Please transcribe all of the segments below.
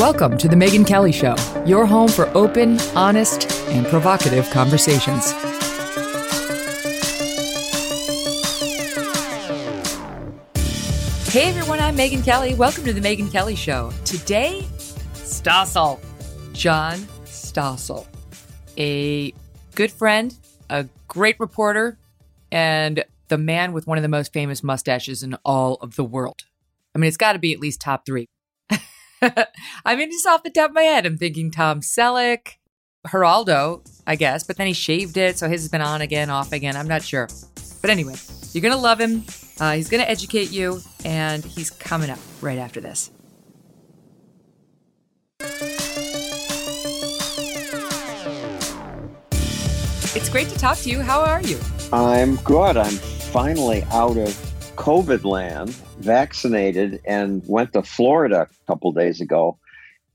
Welcome to The Megyn Kelly Show, your home for open, honest, and provocative conversations. Hey everyone, I'm Megyn Kelly. Welcome to The Megyn Kelly Show. Today, Stossel, John Stossel, a good friend, a great reporter, and the man with one of the most famous mustaches in all of the world. I mean, it's got to be at least top three. I mean, just off the top of my head, I'm thinking Tom Selleck, Geraldo, I guess, but then he shaved it, so his has been on again, off again. I'm not sure. But anyway, you're going to love him. Uh, he's going to educate you, and he's coming up right after this. It's great to talk to you. How are you? I'm good. I'm finally out of COVID land, vaccinated, and went to Florida a couple days ago.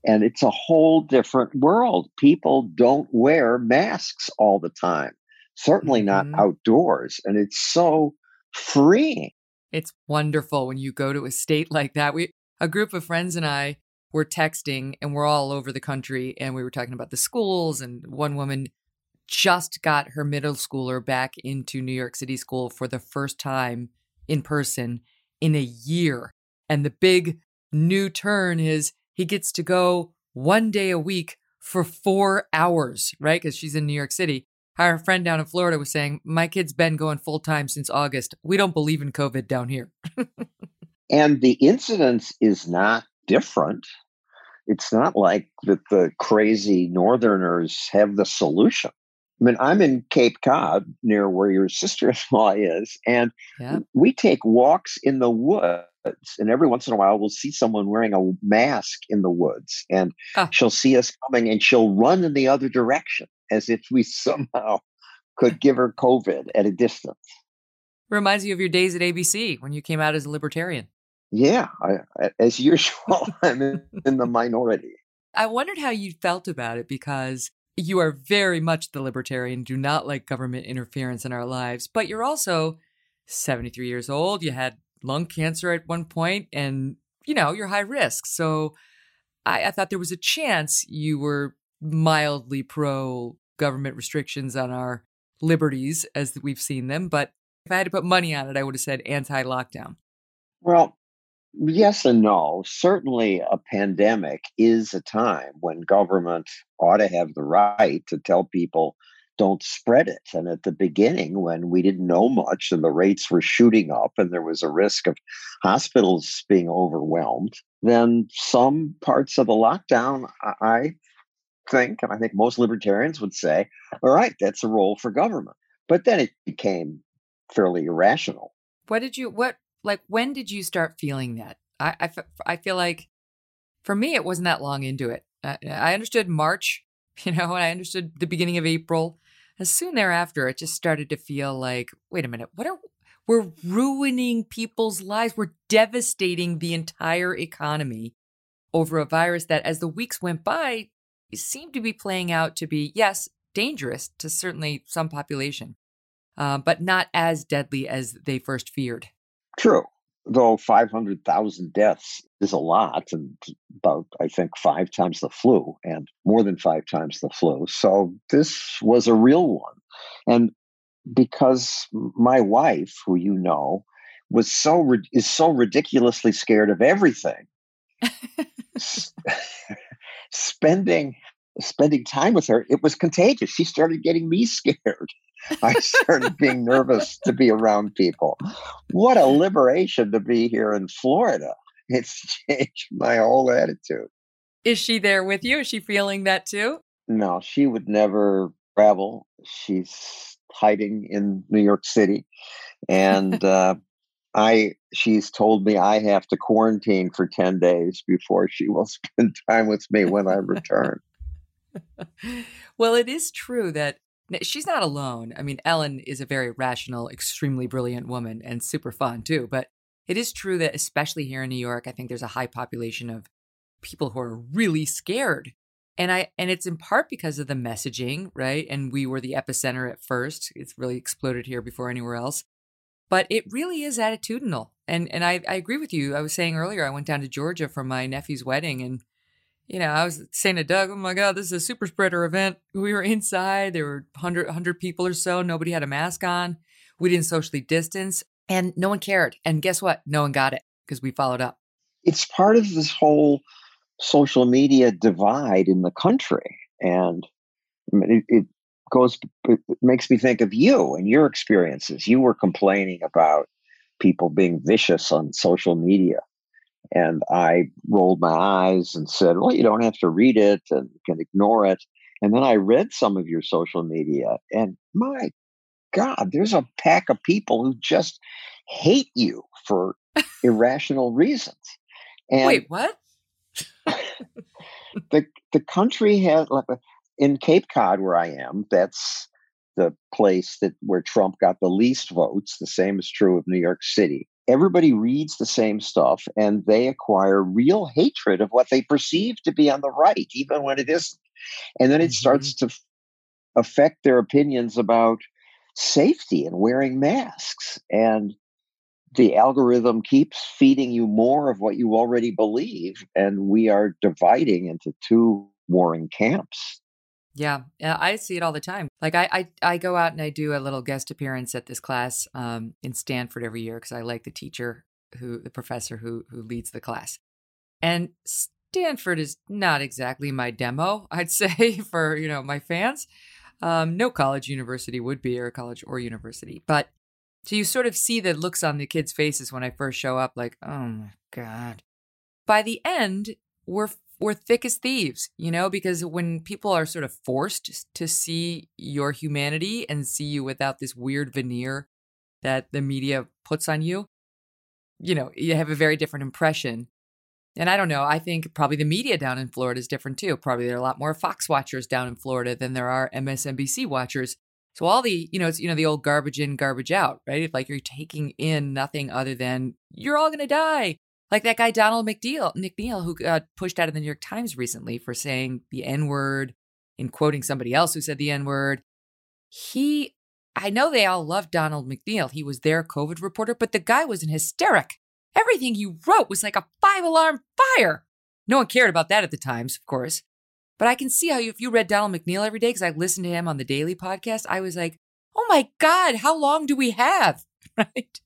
And it's a whole different world. People don't wear masks all the time, certainly Mhm. not outdoors. And it's so freeing. It's wonderful when you go to a state like that. We a group of friends and I were texting and we're all over the country and we were talking about the schools and one woman just got her middle schooler back into New York City school for the first time in person in a year. And the big new turn is he gets to go one day a week for 4 hours, right? Cuz she's in New York City. Our friend down in Florida was saying, My kid's been going full time since August. We don't believe in COVID down here. And the incidence is not different. It's not like that the crazy northerners have the solution. I mean, I'm in Cape Cod near where your sister in law is, and Yeah. we take walks in the woods. And every once in a while, we'll see someone wearing a mask in the woods, and Ah. she'll see us coming and she'll run in the other direction as if we somehow could give her COVID at a distance. Reminds you of your days at ABC when you came out as a libertarian. Yeah, I, I- as usual, I'm in, in the minority. I wondered how you felt about it because you are very much the libertarian, do not like government interference in our lives, but you're also 73 years old. You had lung cancer at one point, and you know, you're high risk. So I, I thought there was a chance you were mildly pro government restrictions on our liberties as we've seen them. But if I had to put money on it, I would have said anti lockdown. Well, yes and no. Certainly, a pandemic is a time when government ought to have the right to tell people don't spread it. And at the beginning, when we didn't know much and the rates were shooting up and there was a risk of hospitals being overwhelmed, then some parts of the lockdown, I- think, and I think most libertarians would say, all right, that's a role for government. But then it became fairly irrational. What did you what like when did you start feeling that? I I, feel like for me it wasn't that long into it. I, I understood March, you know, and I understood the beginning of April. And soon thereafter, it just started to feel like, wait a minute, what are we're ruining people's lives? We're devastating the entire economy over a virus that, as the weeks went by, seemed to be playing out to be yes dangerous to certainly some population, uh, but not as deadly as they first feared. True. Though 500,000 deaths is a lot, and about, I think, five times the flu, and more than five times the flu. So this was a real one. And because my wife, who you know, was so is so ridiculously scared of everything. spending spending time with her, it was contagious. She started getting me scared. I started being nervous to be around people. What a liberation to be here in Florida. It's changed my whole attitude. Is she there with you? Is she feeling that too? No, she would never travel. She's hiding in New York City. And uh, I she's told me I have to quarantine for 10 days before she will spend time with me when I return. well, it is true that she's not alone. I mean, Ellen is a very rational, extremely brilliant woman and super fun too. But it is true that, especially here in New York, I think there's a high population of people who are really scared. And I and it's in part because of the messaging, right? And we were the epicenter at first. It's really exploded here before anywhere else. But it really is attitudinal. And and I, I agree with you. I was saying earlier, I went down to Georgia for my nephew's wedding and you know, I was saying to Doug, oh my God, this is a super spreader event. We were inside, there were 100, 100 people or so. Nobody had a mask on. We didn't socially distance, and no one cared. And guess what? No one got it because we followed up. It's part of this whole social media divide in the country. And it, it goes, it makes me think of you and your experiences. You were complaining about people being vicious on social media and I rolled my eyes and said, Well, you don't have to read it and you can ignore it. And then I read some of your social media, and my God, there's a pack of people who just hate you for irrational reasons. And Wait, what? the the country has like in Cape Cod, where I am, that's the place that where Trump got the least votes. The same is true of New York City everybody reads the same stuff and they acquire real hatred of what they perceive to be on the right, even when it isn't. And then it mm-hmm. starts to f- affect their opinions about safety and wearing masks. And the algorithm keeps feeding you more of what you already believe. And we are dividing into two warring camps. Yeah, I see it all the time. Like I, I, I go out and I do a little guest appearance at this class um, in Stanford every year because I like the teacher who, the professor who who leads the class. And Stanford is not exactly my demo, I'd say for you know my fans. Um, no college university would be, or college or university, but so you sort of see the looks on the kids' faces when I first show up, like, oh my god. By the end, we're we're thick as thieves, you know, because when people are sort of forced to see your humanity and see you without this weird veneer that the media puts on you, you know, you have a very different impression. And I don't know, I think probably the media down in Florida is different too. Probably there are a lot more Fox watchers down in Florida than there are MSNBC watchers. So all the, you know, it's you know the old garbage in, garbage out, right? Like you're taking in nothing other than you're all going to die. Like that guy Donald McNeil, McNeil, who got pushed out of the New York Times recently for saying the N word and quoting somebody else who said the N word. He, I know they all loved Donald McNeil. He was their COVID reporter, but the guy was an hysteric. Everything he wrote was like a five alarm fire. No one cared about that at the Times, of course. But I can see how you, if you read Donald McNeil every day, because I listened to him on the daily podcast, I was like, oh my God, how long do we have? Right.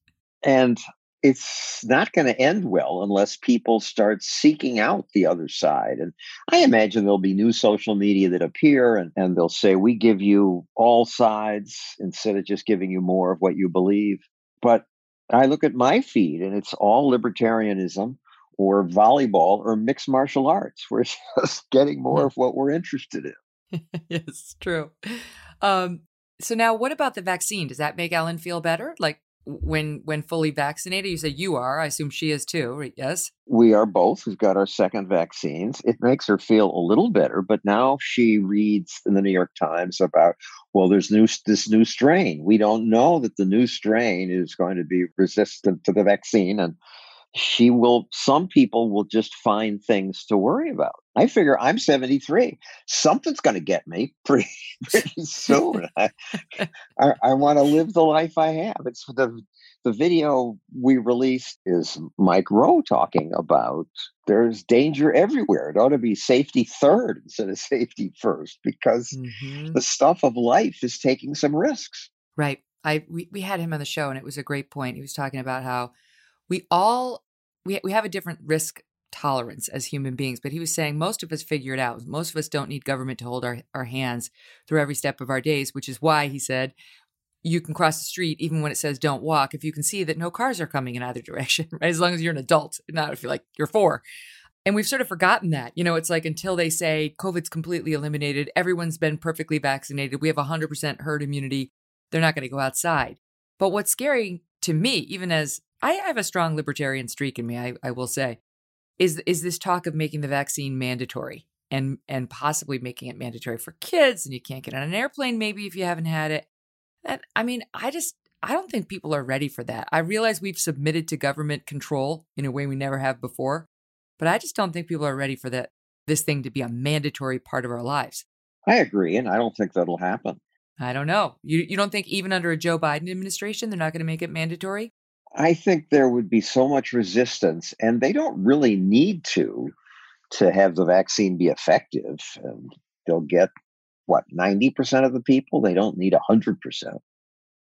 And it's not going to end well unless people start seeking out the other side. And I imagine there'll be new social media that appear and, and they'll say, we give you all sides instead of just giving you more of what you believe. But I look at my feed and it's all libertarianism or volleyball or mixed martial arts. We're just getting more of what we're interested in. yes, true. Um, so now what about the vaccine? Does that make Ellen feel better? Like when when fully vaccinated? You say you are. I assume she is too, right? Yes. We are both. We've got our second vaccines. It makes her feel a little better, but now she reads in the New York Times about well, there's new this new strain. We don't know that the new strain is going to be resistant to the vaccine, and she will some people will just find things to worry about. I figure i'm 73 something's going to get me pretty pretty soon. I i, I want to live the life i have. It's the the video we released is mike rowe talking about there's danger everywhere. It ought to be safety third instead of safety first because mm-hmm. the stuff of life is taking some risks. Right. I we, we had him on the show and it was a great point. He was talking about how we all we we have a different risk tolerance as human beings, but he was saying most of us figure it out. Most of us don't need government to hold our, our hands through every step of our days, which is why he said you can cross the street even when it says don't walk if you can see that no cars are coming in either direction, right? As long as you're an adult, not if you're like you're four. And we've sort of forgotten that. You know, it's like until they say COVID's completely eliminated, everyone's been perfectly vaccinated, we have 100% herd immunity, they're not going to go outside. But what's scary to me, even as I have a strong libertarian streak in me, I, I will say, is is this talk of making the vaccine mandatory and and possibly making it mandatory for kids and you can't get on an airplane maybe if you haven't had it. And I mean, I just I don't think people are ready for that. I realize we've submitted to government control in a way we never have before, but I just don't think people are ready for that this thing to be a mandatory part of our lives. I agree, and I don't think that'll happen. I don't know. You you don't think even under a Joe Biden administration they're not going to make it mandatory? I think there would be so much resistance, and they don't really need to to have the vaccine be effective. And they'll get what ninety percent of the people. They don't need hundred percent.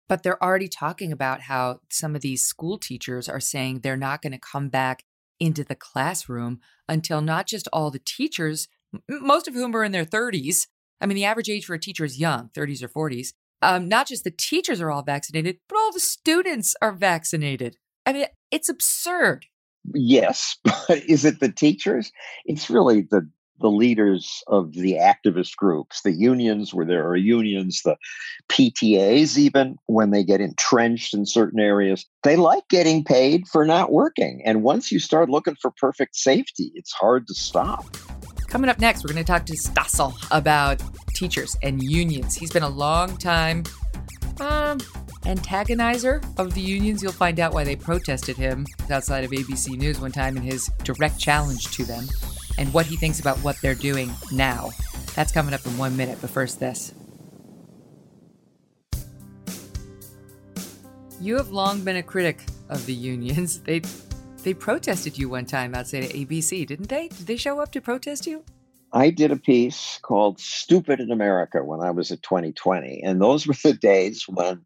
But they're already talking about how some of these school teachers are saying they're not going to come back into the classroom until not just all the teachers, most of whom are in their 30s. I mean, the average age for a teacher is young, 30s or 40s um, not just the teachers are all vaccinated, but all the students are vaccinated. I mean, it's absurd. Yes, but is it the teachers? It's really the the leaders of the activist groups, the unions where there are unions, the PTAs, even when they get entrenched in certain areas, they like getting paid for not working. And once you start looking for perfect safety, it's hard to stop. Coming up next, we're going to talk to Stossel about teachers and unions. He's been a long time um, antagonizer of the unions. You'll find out why they protested him outside of ABC News one time in his direct challenge to them and what he thinks about what they're doing now. That's coming up in one minute, but first, this. You have long been a critic of the unions. They they protested you one time outside of ABC, didn't they? Did they show up to protest you? I did a piece called Stupid in America when I was at 2020. And those were the days when,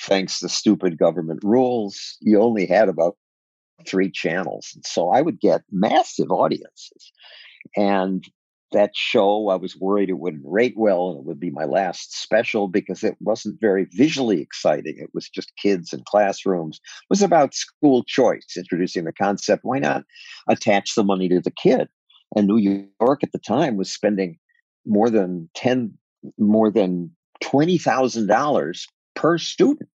thanks to stupid government rules, you only had about three channels. And so I would get massive audiences. And that show, I was worried it wouldn't rate well and it would be my last special because it wasn't very visually exciting. It was just kids in classrooms. It was about school choice, introducing the concept. Why not attach the money to the kid? And New York at the time was spending more than 10, more than $20,000 per student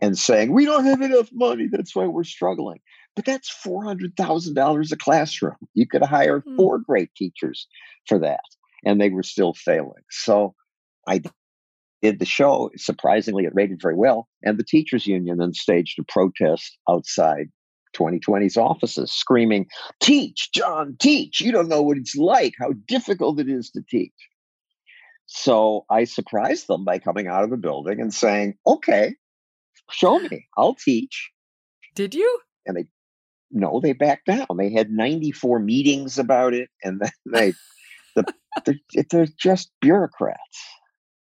and saying, we don't have enough money. That's why we're struggling. But that's $400,000 a classroom. You could hire hmm. four great teachers for that, and they were still failing. So I did the show. Surprisingly, it rated very well. And the teachers union then staged a protest outside 2020's offices, screaming, Teach, John, teach. You don't know what it's like, how difficult it is to teach. So I surprised them by coming out of the building and saying, Okay, show me, I'll teach. Did you? And they no, they backed down. They had 94 meetings about it, and then they, the, they're, they're just bureaucrats.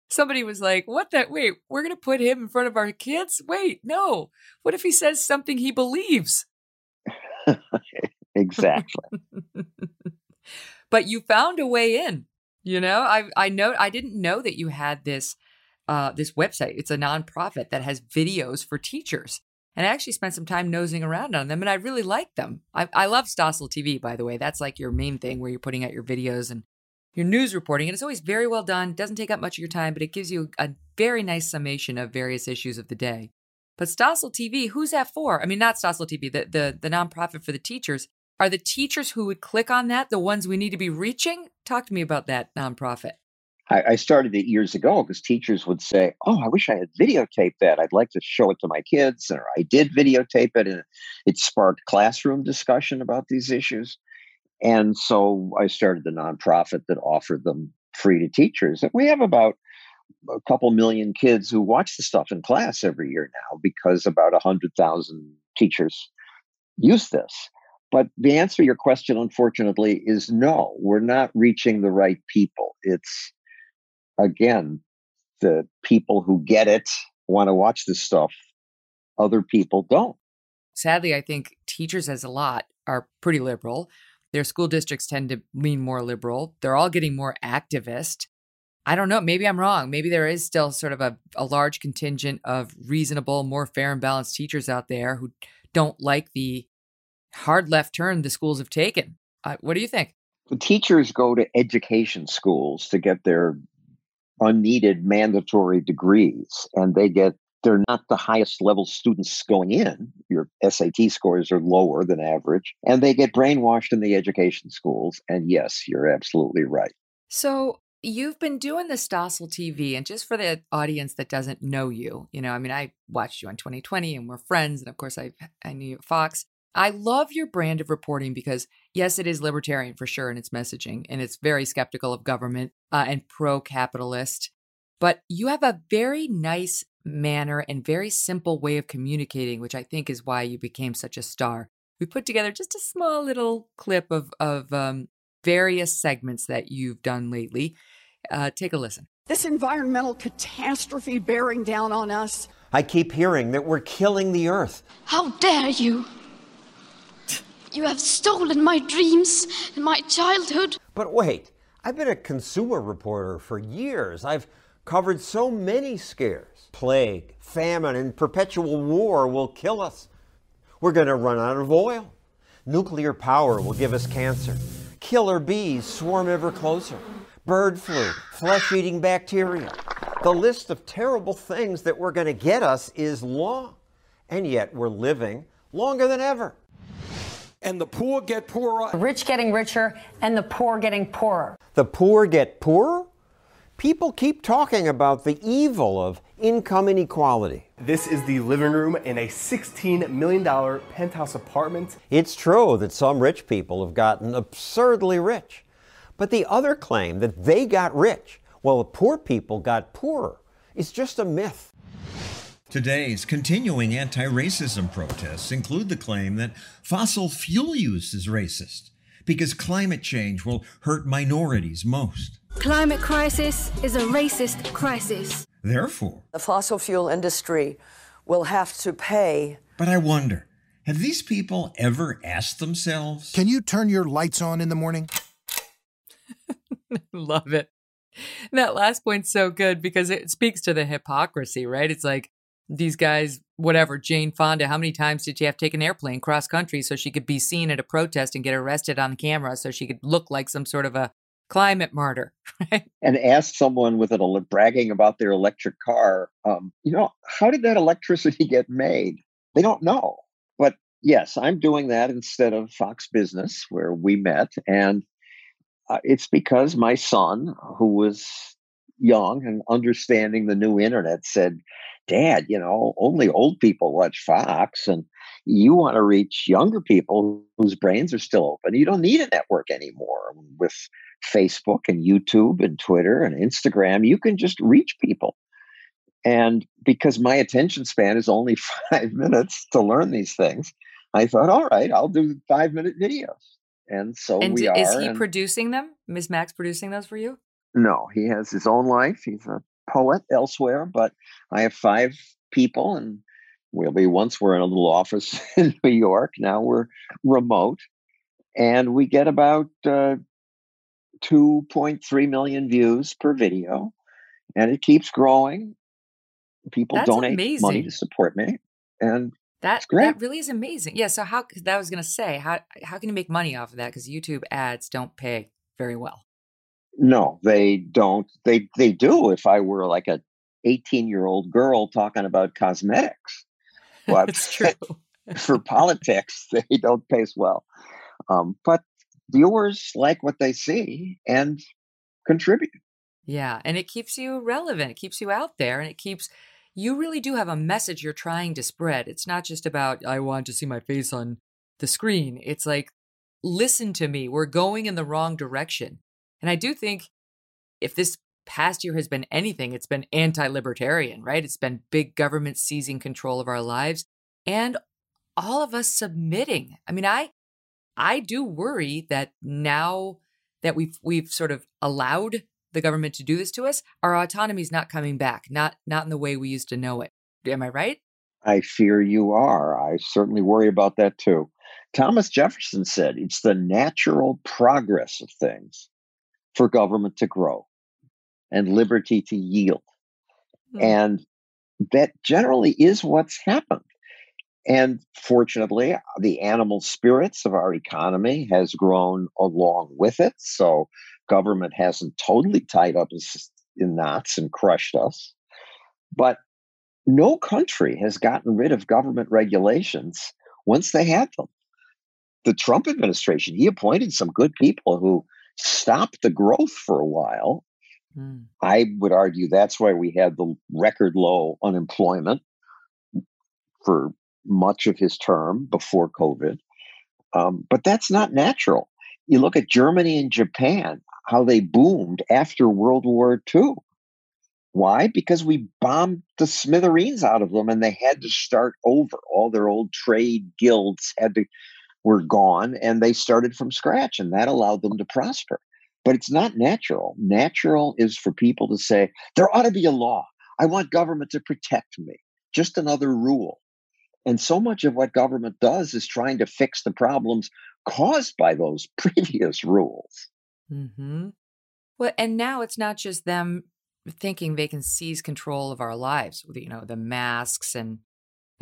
Somebody was like, "What that? Wait, we're going to put him in front of our kids? Wait, no. What if he says something he believes?" exactly. but you found a way in. You know, I I know I didn't know that you had this uh, this website. It's a nonprofit that has videos for teachers. And I actually spent some time nosing around on them and I really like them. I, I love Stossel TV, by the way. That's like your main thing where you're putting out your videos and your news reporting. And it's always very well done. Doesn't take up much of your time, but it gives you a very nice summation of various issues of the day. But Stossel TV, who's that for? I mean, not Stossel TV, the, the, the nonprofit for the teachers. Are the teachers who would click on that the ones we need to be reaching? Talk to me about that nonprofit. I, I started it years ago because teachers would say, "Oh, I wish I had videotaped that. I'd like to show it to my kids." Or I did videotape it, and it sparked classroom discussion about these issues. And so I started the nonprofit that offered them free to teachers. And we have about a couple million kids who watch the stuff in class every year now because about 100,000 teachers use this. But the answer to your question, unfortunately, is no, we're not reaching the right people. It's again, the people who get it want to watch this stuff. Other people don't. Sadly, I think teachers as a lot are pretty liberal. Their school districts tend to lean more liberal. They're all getting more activist. I don't know. Maybe I'm wrong. Maybe there is still sort of a, a large contingent of reasonable, more fair and balanced teachers out there who don't like the hard left turn the schools have taken. Uh, what do you think? The teachers go to education schools to get their unneeded mandatory degrees, and they get they're not the highest level students going in. Your SAT scores are lower than average, and they get brainwashed in the education schools. And yes, you're absolutely right. So you've been doing the Stossel TV, and just for the audience that doesn't know you, you know, I mean, I watched you on 2020, and we're friends, and of course, I I knew you at Fox. I love your brand of reporting because, yes, it is libertarian for sure in its messaging, and it's very skeptical of government uh, and pro capitalist. But you have a very nice manner and very simple way of communicating, which I think is why you became such a star. We put together just a small little clip of, of um, various segments that you've done lately. Uh, take a listen. This environmental catastrophe bearing down on us. I keep hearing that we're killing the earth. How dare you! You have stolen my dreams and my childhood. But wait, I've been a consumer reporter for years. I've covered so many scares. Plague, famine, and perpetual war will kill us. We're going to run out of oil. Nuclear power will give us cancer. Killer bees swarm ever closer. Bird flu, flesh eating bacteria. The list of terrible things that were going to get us is long. And yet we're living longer than ever. And the poor get poorer. The rich getting richer and the poor getting poorer. The poor get poorer? People keep talking about the evil of income inequality. This is the living room in a $16 million penthouse apartment. It's true that some rich people have gotten absurdly rich. But the other claim that they got rich while the poor people got poorer is just a myth. Today's continuing anti racism protests include the claim that fossil fuel use is racist because climate change will hurt minorities most. Climate crisis is a racist crisis. Therefore, the fossil fuel industry will have to pay. But I wonder have these people ever asked themselves? Can you turn your lights on in the morning? Love it. That last point's so good because it speaks to the hypocrisy, right? It's like these guys, whatever, Jane Fonda, how many times did she have to take an airplane cross country so she could be seen at a protest and get arrested on camera so she could look like some sort of a climate martyr? Right? And ask someone with it bragging about their electric car, um, you know, how did that electricity get made? They don't know. But yes, I'm doing that instead of Fox Business, where we met. And uh, it's because my son, who was young and understanding the new internet, said, Dad, you know, only old people watch Fox, and you want to reach younger people whose brains are still open. You don't need a network anymore with Facebook and YouTube and Twitter and Instagram. You can just reach people. And because my attention span is only five minutes to learn these things, I thought, all right, I'll do five minute videos. And so and we are. Is he and producing them? Ms. Max producing those for you? No, he has his own life. He's a poet elsewhere, but I have five people, and we'll be once we're in a little office in New York. Now we're remote, and we get about uh, 2.3 million views per video, and it keeps growing. People That's donate amazing. money to support me, and That great. that really is amazing. Yeah. So how that was gonna say how how can you make money off of that? Because YouTube ads don't pay very well. No, they don't. They they do. If I were like a 18 year old girl talking about cosmetics, but It's true. for politics, they don't pace well. Um, but viewers like what they see and contribute. Yeah, and it keeps you relevant. It keeps you out there, and it keeps you really do have a message you're trying to spread. It's not just about I want to see my face on the screen. It's like listen to me. We're going in the wrong direction. And I do think if this past year has been anything, it's been anti-libertarian, right? It's been big government seizing control of our lives and all of us submitting. I mean, I I do worry that now that we've we've sort of allowed the government to do this to us, our autonomy is not coming back, not not in the way we used to know it. Am I right? I fear you are. I certainly worry about that too. Thomas Jefferson said it's the natural progress of things for government to grow and liberty to yield. Mm. And that generally is what's happened. And fortunately, the animal spirits of our economy has grown along with it. So government hasn't totally tied up in knots and crushed us. But no country has gotten rid of government regulations once they had them. The Trump administration, he appointed some good people who stopped the growth for a while. Mm. I would argue that's why we had the record low unemployment for much of his term before COVID. Um, but that's not natural. You look at Germany and Japan, how they boomed after World War II. Why? Because we bombed the smithereens out of them and they had to start over. All their old trade guilds had to were gone and they started from scratch and that allowed them to prosper. But it's not natural. Natural is for people to say, there ought to be a law. I want government to protect me. Just another rule. And so much of what government does is trying to fix the problems caused by those previous rules. Mm-hmm. Well, and now it's not just them thinking they can seize control of our lives. You know, the masks and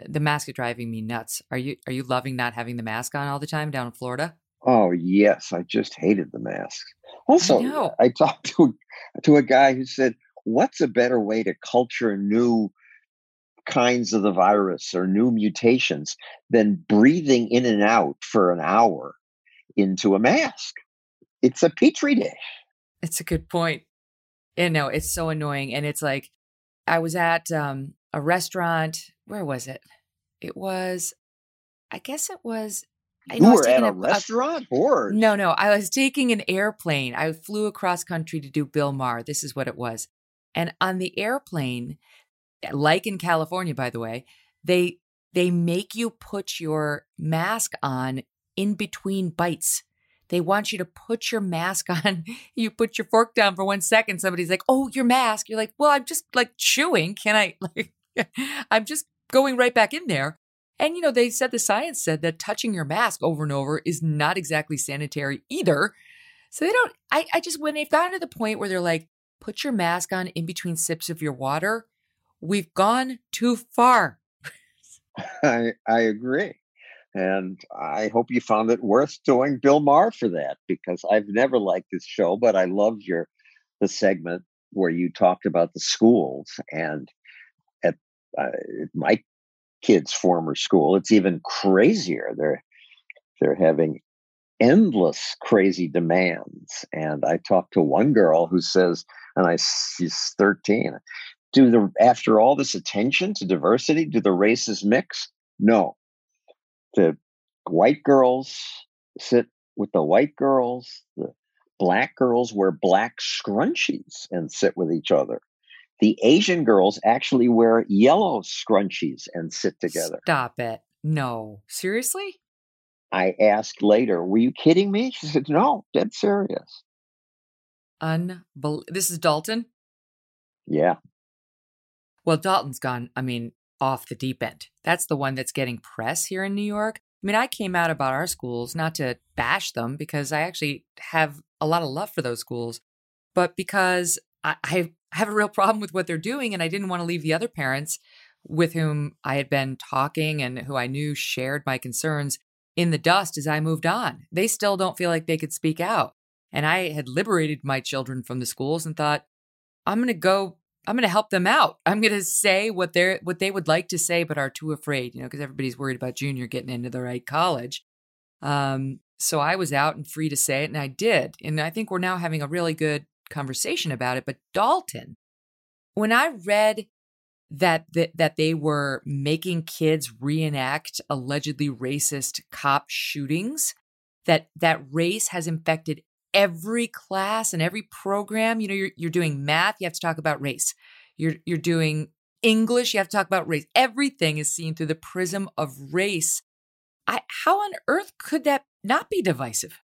the mask is driving me nuts. Are you are you loving not having the mask on all the time down in Florida? Oh yes, I just hated the mask. Also, I, I talked to to a guy who said, "What's a better way to culture new kinds of the virus or new mutations than breathing in and out for an hour into a mask. It's a petri dish. It's a good point. And no, it's so annoying. And it's like I was at um, a restaurant. Where was it? It was, I guess it was. I you were at a, a restaurant, a, or no, no. I was taking an airplane. I flew across country to do Bill Maher. This is what it was. And on the airplane, eh, like in California, by the way, they they make you put your mask on in between bites. They want you to put your mask on. You put your fork down for one second. Somebody's like, "Oh, your mask." You're like, "Well, I'm just like chewing. Can I like I'm just going right back in there." And you know, they said the science said that touching your mask over and over is not exactly sanitary either. So they don't I I just when they've gotten to the point where they're like, "Put your mask on in between sips of your water." We've gone too far. I I agree. And I hope you found it worth doing Bill Maher for that because I've never liked this show, but I loved your the segment where you talked about the schools and uh, my kids' former school, it's even crazier. They're they're having endless crazy demands. And I talked to one girl who says, and I she's 13 do the after all this attention to diversity do the races mix no the white girls sit with the white girls the black girls wear black scrunchies and sit with each other the asian girls actually wear yellow scrunchies and sit together. Stop it. No. Seriously? I asked later were you kidding me? She said no dead serious. Unbelievable this is dalton? Yeah. Well, Dalton's gone, I mean, off the deep end. That's the one that's getting press here in New York. I mean, I came out about our schools not to bash them because I actually have a lot of love for those schools, but because I, I have a real problem with what they're doing and I didn't want to leave the other parents with whom I had been talking and who I knew shared my concerns in the dust as I moved on. They still don't feel like they could speak out. And I had liberated my children from the schools and thought, I'm going to go I'm going to help them out. I'm going to say what they're what they would like to say, but are too afraid. You know, because everybody's worried about Junior getting into the right college. Um, so I was out and free to say it, and I did. And I think we're now having a really good conversation about it. But Dalton, when I read that that, that they were making kids reenact allegedly racist cop shootings, that that race has infected every class and every program. You know, you're you're doing math, you have to talk about race. You're you're doing English, you have to talk about race. Everything is seen through the prism of race. I, how on earth could that not be divisive?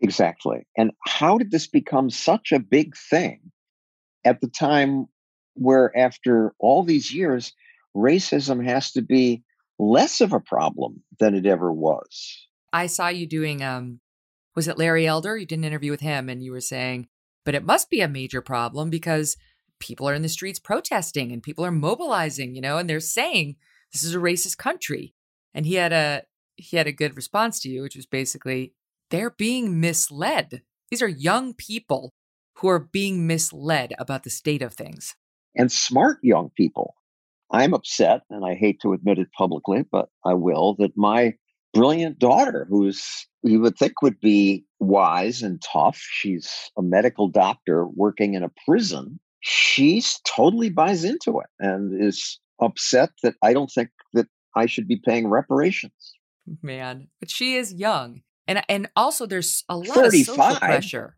Exactly. And how did this become such a big thing at the time where, after all these years, racism has to be less of a problem than it ever was? I saw you doing, um, was it Larry Elder? You did an interview with him and you were saying, but it must be a major problem because people are in the streets protesting and people are mobilizing, you know, and they're saying this is a racist country. And he had a he had a good response to you, which was basically they're being misled. These are young people who are being misled about the state of things. And smart young people. I'm upset, and I hate to admit it publicly, but I will, that my brilliant daughter, who's you would think would be wise and tough, she's a medical doctor working in a prison, she's totally buys into it and is upset that I don't think that I should be paying reparations. Man, but she is young. And and also there's a lot 35. of social pressure.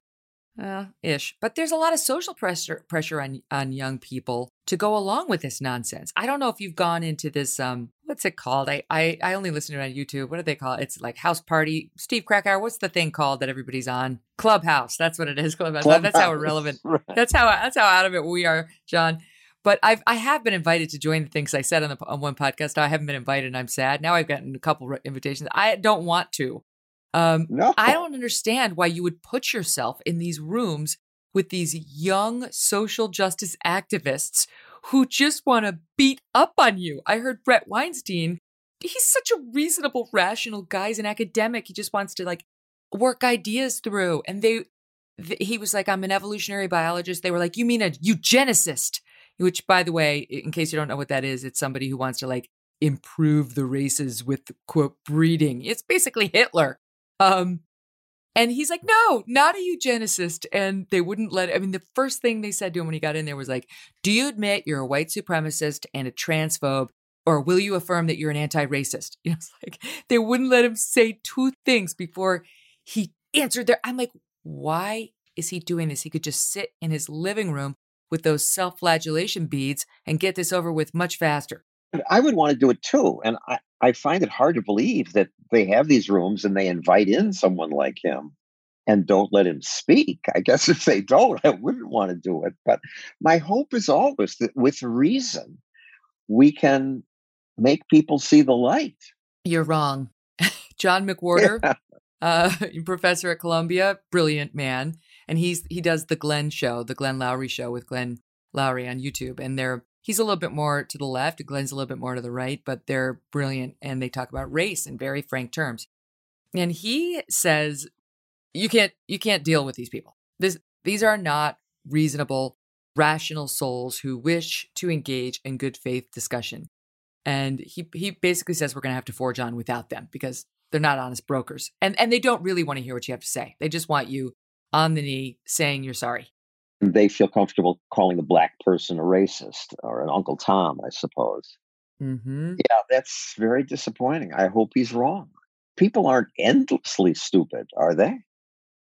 Uh, ish. But there's a lot of social pressure pressure on on young people to go along with this nonsense. I don't know if you've gone into this um what's it called? I I, I only listen to it on YouTube. What do they call it? It's like house party. Steve Krakauer, what's the thing called that everybody's on? Clubhouse. That's what it is. Clubhouse. Clubhouse. That's how irrelevant. Right. That's how that's how out of it we are, John. But I've I have been invited to join the things I said on the on one podcast. I haven't been invited, and I'm sad. Now I've gotten a couple invitations. I don't want to. Um, No. I don't understand why you would put yourself in these rooms with these young social justice activists who just want to beat up on you. I heard Bret Weinstein. He's such a reasonable, rational guy. He's an academic. He just wants to like work ideas through. And they, th- he was like, I'm an evolutionary biologist. They were like, You mean a eugenicist? Which, by the way, in case you don't know what that is, it's somebody who wants to like improve the races with quote breeding. It's basically Hitler. Um, and he's like, no, not a eugenicist. And they wouldn't let, I mean, the first thing they said to him when he got in there was like, do you admit you're a white supremacist and a transphobe? Or will you affirm that you're an anti racist? You know, it's like they wouldn't let him say two things before he answered there. I'm like, why is he doing this? He could just sit in his living room with those self flagellation beads and get this over with much faster. I would want to do it too. And I, I find it hard to believe that they have these rooms and they invite in someone like him and don't let him speak. I guess if they don't, I wouldn't want to do it. But my hope is always that with reason, we can make people see the light. You're wrong. John McWhorter, uh, professor at Columbia, brilliant man, and he's he does the Glenn show, the Glenn Loury show with Glenn Loury on YouTube, and they're he's a little bit more to the left, Glenn's a little bit more to the right, but they're brilliant and they talk about race in very frank terms. And he says you can't you can't deal with these people. This these are not reasonable, rational souls who wish to engage in good faith discussion. And he he basically says we're going to have to forge on without them because they're not honest brokers. And and they don't really want to hear what you have to say. They just want you on the knee saying you're sorry. They feel comfortable calling the black person a racist or an Uncle Tom, I suppose. Mm-hmm. Yeah, that's very disappointing. I hope he's wrong. People aren't endlessly stupid, are they?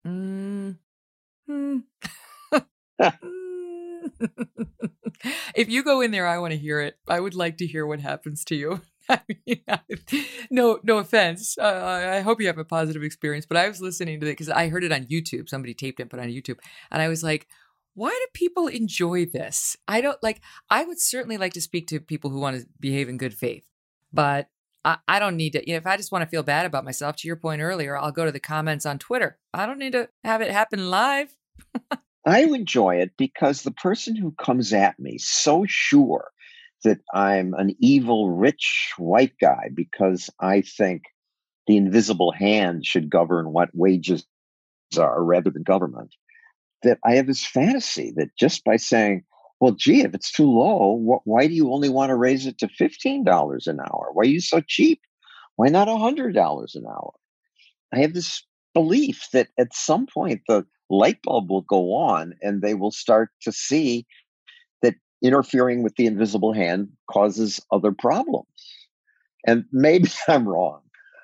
Mm. Hmm. if you go in there, I want to hear it. I would like to hear what happens to you. I mean, no, no offense. Uh, I hope you have a positive experience. But I was listening to it because I heard it on YouTube. Somebody taped it, put it on YouTube, and I was like, "Why do people enjoy this?" I don't like. I would certainly like to speak to people who want to behave in good faith, but I, I don't need to. You know, if I just want to feel bad about myself, to your point earlier, I'll go to the comments on Twitter. I don't need to have it happen live. I enjoy it because the person who comes at me so sure that I'm an evil, rich white guy because I think the invisible hand should govern what wages are rather than government, that I have this fantasy that just by saying, well, gee, if it's too low, wh- why do you only want to raise it to $15 an hour? Why are you so cheap? Why not $100 an hour? I have this belief that at some point the light bulb will go on and they will start to see that interfering with the invisible hand causes other problems. And maybe I'm wrong.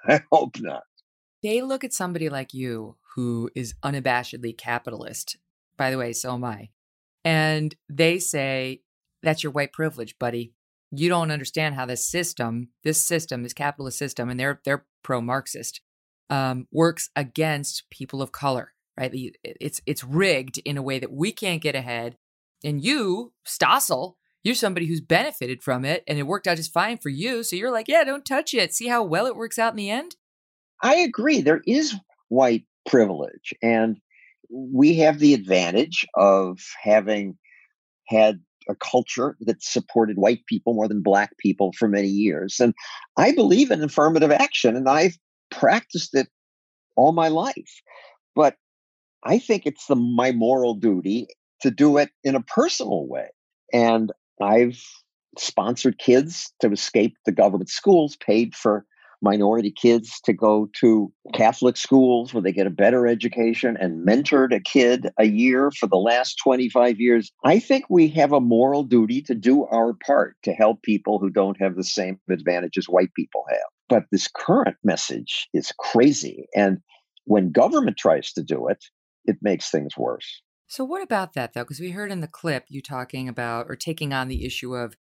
I hope not. They look at somebody like you who is unabashedly capitalist. By the way, so am I. And they say, that's your white privilege, buddy. You don't understand how this system, this system, this capitalist system, and they're they're pro-Marxist, um, works against people of color, right? It's it's rigged in a way that we can't get ahead. And you, Stossel, you're somebody who's benefited from it, and it worked out just fine for you. So you're like, yeah, don't touch it. See how well it works out in the end. I agree. There is white privilege, and we have the advantage of having had a culture that supported white people more than black people for many years. And I believe in affirmative action, and I've practiced it all my life. But I think it's the my moral duty to do it in a personal way. And I've sponsored kids to escape the government schools, paid for minority kids to go to Catholic schools where they get a better education and mentored a kid a year for the last 25 years. I think we have a moral duty to do our part to help people who don't have the same advantages white people have. But this current message is crazy. And when government tries to do it, it makes things worse. So, what about that though? Because we heard in the clip you talking about or taking on the issue of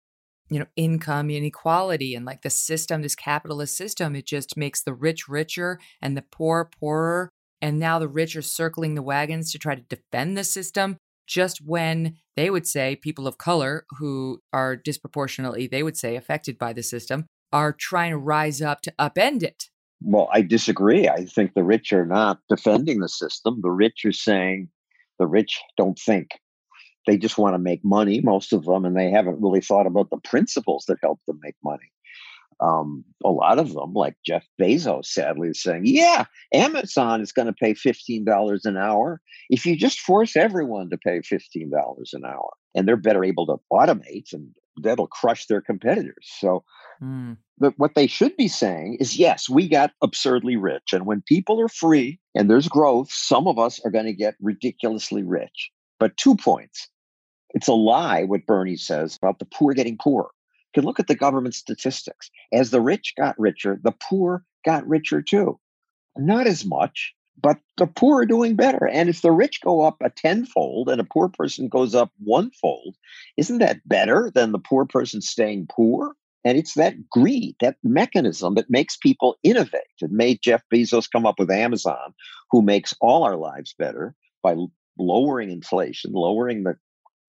you know income inequality and like the system this capitalist system it just makes the rich richer and the poor poorer. And now the rich are circling the wagons to try to defend the system. Just when they would say people of color who are disproportionately they would say affected by the system are trying to rise up to upend it. Well i disagree. I think the rich are not defending the system. The rich are saying the rich don't think they just want to make money, most of them, and they haven't really thought about the principles that help them make money. Um, a lot of them, like Jeff Bezos, sadly, is saying, "Yeah, Amazon is going to pay fifteen dollars an hour if you just force everyone to pay fifteen dollars an hour, and they're better able to automate, and that'll crush their competitors." So, mm. the, what they should be saying is, "Yes, we got absurdly rich, and when people are free and there's growth, some of us are going to get ridiculously rich." But two points. It's a lie what Bernie says about the poor getting poorer. You can look at the government statistics. As the rich got richer, the poor got richer too. Not as much, but the poor are doing better. And if the rich go up a tenfold and a poor person goes up one fold, isn't that better than the poor person staying poor? And it's that greed, that mechanism that makes people innovate. It made Jeff Bezos come up with Amazon, who makes all our lives better by lowering inflation, lowering the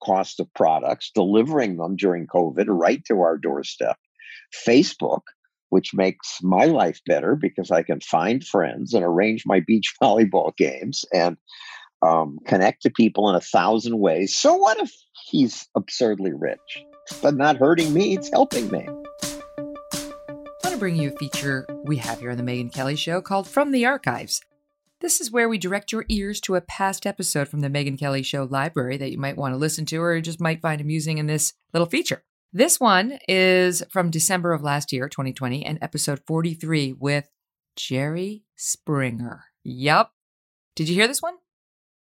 cost of products, delivering them during COVID right to our doorstep. Facebook, which makes my life better because I can find friends and arrange my beach volleyball games and um, connect to people in a thousand ways. So, what if he's absurdly rich? But not hurting me, it's helping me. I want to bring you a feature we have here on The Megyn Kelly Show called From the Archives. This is where we direct your ears to a past episode from the Megyn Kelly Show library that you might want to listen to or just might find amusing in this little feature. This one is from December of last year, 2020, and episode 43 with Jerry Springer. Yup. Did you hear this one?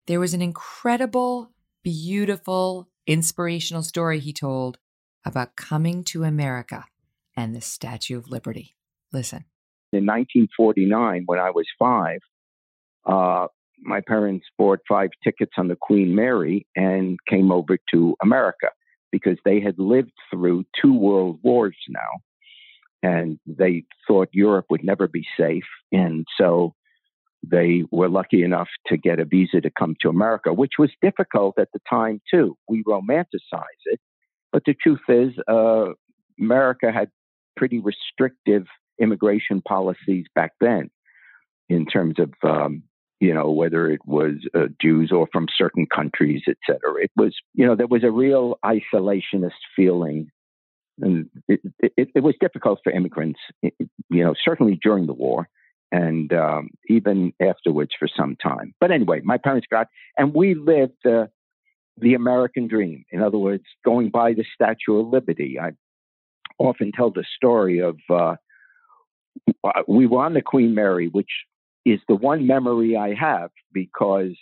There was an incredible, beautiful, inspirational story he told about coming to America and the Statue of Liberty. Listen. In 1949, when I was five, uh, my parents bought five tickets on the Queen Mary and came over to America because they had lived through two world wars now. And they thought Europe would never be safe. And so they were lucky enough to get a visa to come to America, which was difficult at the time, too. We romanticize it. But the truth is, uh, America had pretty restrictive immigration policies back then in terms of um, you know, whether it was uh, Jews or from certain countries, et cetera. It was, you know, there was a real isolationist feeling. And it, it, it was difficult for immigrants, you know, certainly during the war and um, even afterwards for some time. But anyway, my parents got, and we lived uh, the American dream. In other words, going by the Statue of Liberty. I often tell the story of uh, we were on the Queen Mary, which is the one memory I have because,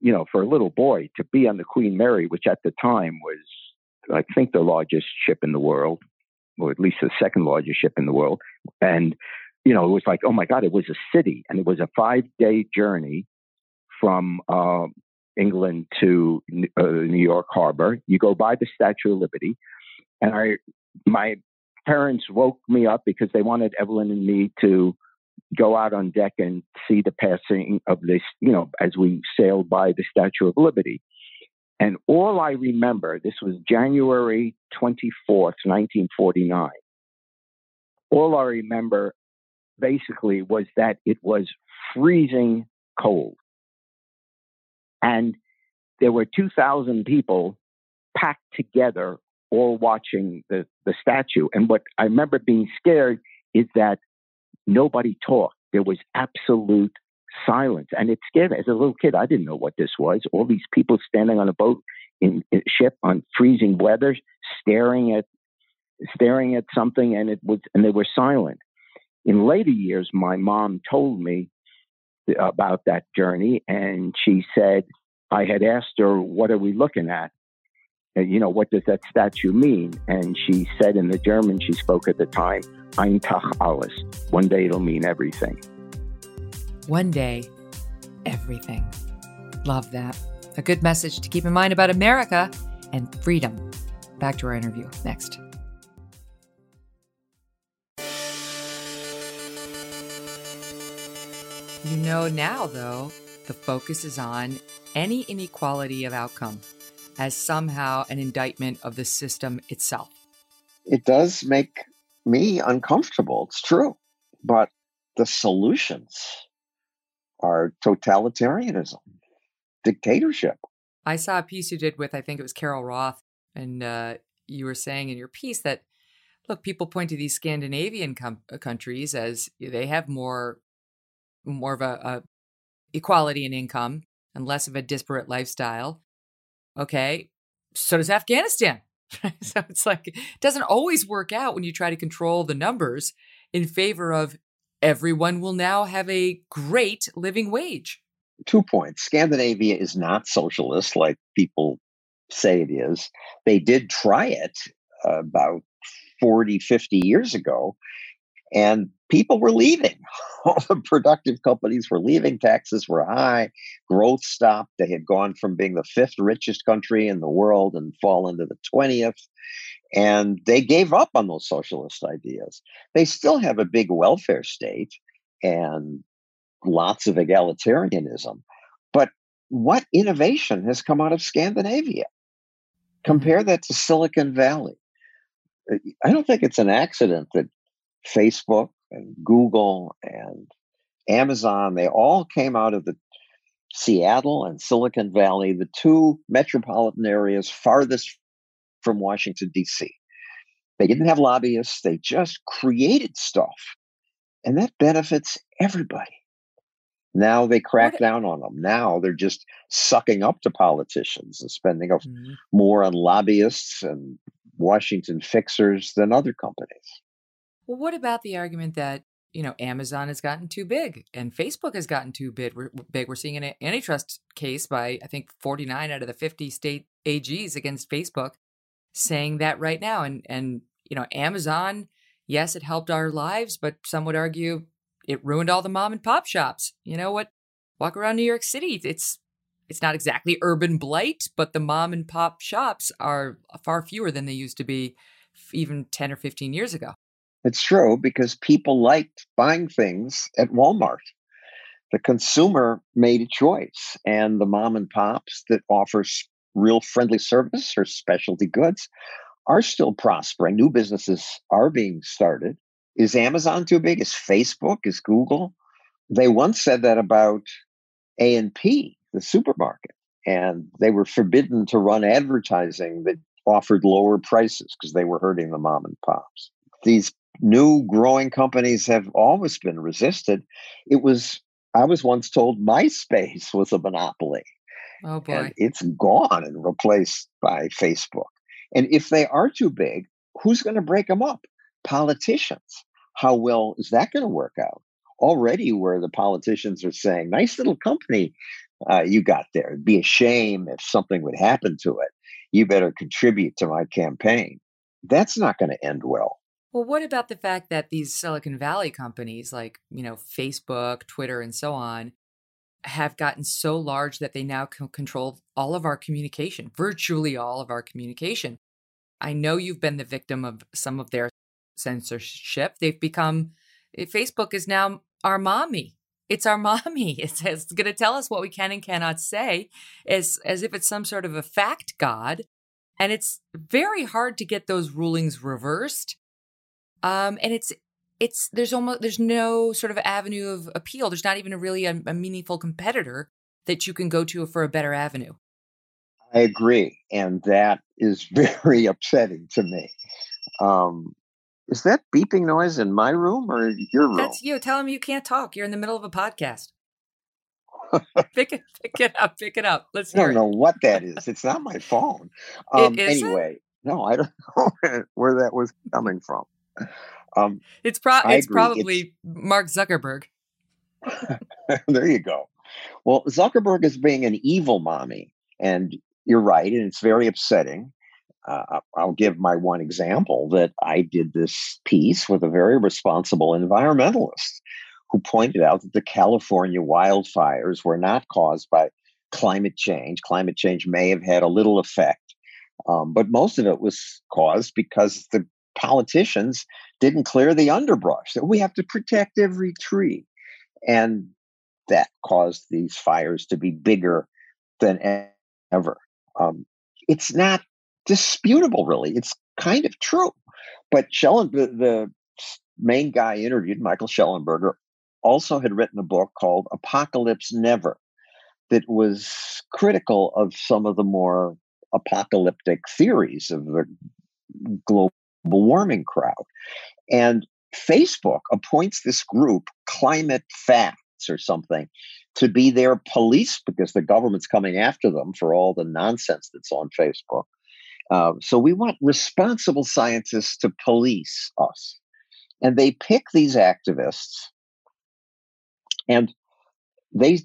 you know, for a little boy to be on the Queen Mary, which at the time was, I think, the largest ship in the world, or at least the second largest ship in the world. And, you know, it was like, oh my God, it was a city. And it was a five day journey from uh, England to uh, New York Harbor. You go by the Statue of Liberty. And I, my parents woke me up because they wanted Evelyn and me to go out on deck and see the passing of this, you know, as we sailed by the Statue of Liberty. And all I remember, this was January 24th, 1949. All I remember basically was that it was freezing cold. And there were 2,000 people packed together, all watching the, the statue. And what I remember being scared is that nobody talked. There was absolute silence. And it scared me. As a little kid, I didn't know what this was. All these people standing on a boat in a ship on freezing weather, staring at staring at something and it was and they were silent. In later years, my mom told me about that journey and she said I had asked her, What are we looking at? You know, what does that statue mean? And she said in the German she spoke at the time, Ein Tag alles. One day it'll mean everything. One day, everything. Love that. A good message to keep in mind about America and freedom. Back to our interview next. You know now, though, the focus is on any inequality of outcome as somehow an indictment of the system itself. It does make me uncomfortable. It's true. But the solutions are totalitarianism, dictatorship. I saw a piece you did with, I think it was Carol Roth, and uh, you were saying in your piece that, look, people point to these Scandinavian com- uh, countries as they have more, more of a, a equality in income and less of a disparate lifestyle. Okay, so does Afghanistan. so it's like it doesn't always work out when you try to control the numbers in favor of everyone will now have a great living wage. Two points. Scandinavia is not socialist like people say it is. They did try it about 40, 50 years ago, and people were leaving. All the productive companies were leaving. Taxes were high. Growth stopped. They had gone from being the fifth richest country in the world and fallen to the 20th. And they gave up on those socialist ideas. They still have a big welfare state and lots of egalitarianism. But what innovation has come out of Scandinavia? Compare that to Silicon Valley. I don't think it's an accident that Facebook and Google and Amazon, they all came out of the Seattle and Silicon Valley, the two metropolitan areas farthest from Washington, D.C. They didn't have lobbyists, they just created stuff. And that benefits everybody. Now they crack what? down on them. Now they're just sucking up to politicians and spending mm-hmm. more on lobbyists and Washington fixers than other companies. Well, what about the argument that you know Amazon has gotten too big and Facebook has gotten too big? We're, big. We're seeing an antitrust case by I think 49 out of the 50 state AGs against Facebook, saying that right now. And and you know Amazon, yes, it helped our lives, but some would argue it ruined all the mom and pop shops. You know what? Walk around New York City, it's it's not exactly urban blight, but the mom and pop shops are far fewer than they used to be even 10 or 15 years ago. It's true because people liked buying things at Walmart. The consumer made a choice, and the mom and pops that offers real friendly service or specialty goods are still prospering. New businesses are being started. Is Amazon too big? Is Facebook? Is Google? They once said that about A&P, the supermarket, and they were forbidden to run advertising that offered lower prices because they were hurting the mom and pops. These new growing companies have always been resisted. It was, I was once told MySpace was a monopoly. Oh boy. And it's gone and replaced by Facebook. And if they are too big, who's going to break them up? Politicians. How well is that going to work out? Already, where the politicians are saying, nice little company uh, you got there. It'd be a shame if something would happen to it. You better contribute to my campaign. That's not going to end well. Well, what about the fact that these Silicon Valley companies like, you know, Facebook, Twitter, and so on have gotten so large that they now can control all of our communication, virtually all of our communication? I know you've been the victim of some of their censorship. They've become, eh, Facebook is now our mommy. It's our mommy. It's, it's going to tell us what we can and cannot say as, as if it's some sort of a fact god. And it's very hard to get those rulings reversed. Um, and it's, it's, there's almost, there's no sort of avenue of appeal. There's not even a really a, a meaningful competitor that you can go to for a better avenue. I agree. And that is very upsetting to me. Um, is that beeping noise in my room or your room? That's you. Tell him you can't talk. You're in the middle of a podcast. pick it, pick it up, pick it up. Let's. I don't know what that is. It's not my phone. Um, anyway, no, I don't know where that was coming from. Um, it's pro- It's probably it's... Mark Zuckerberg. there you go. Well, Zuckerberg is being an evil mommy, and you're right, and it's very upsetting. Uh, I'll give my one example that I did this piece with a very responsible environmentalist who pointed out that the California wildfires were not caused by climate change. Climate change may have had a little effect, um, but most of it was caused because the politicians didn't clear the underbrush. That we have to protect every tree, and that caused these fires to be bigger than ever. Um, it's not disputable, really. It's kind of true. But Schellen, the, the main guy interviewed, Michael Shellenberger also had written a book called Apocalypse Never that was critical of some of the more apocalyptic theories of the global warming crowd. And Facebook appoints this group, Climate Facts or something, to be their police because the government's coming after them for all the nonsense that's on Facebook. Uh, so we want responsible scientists to police us. And they pick these activists and they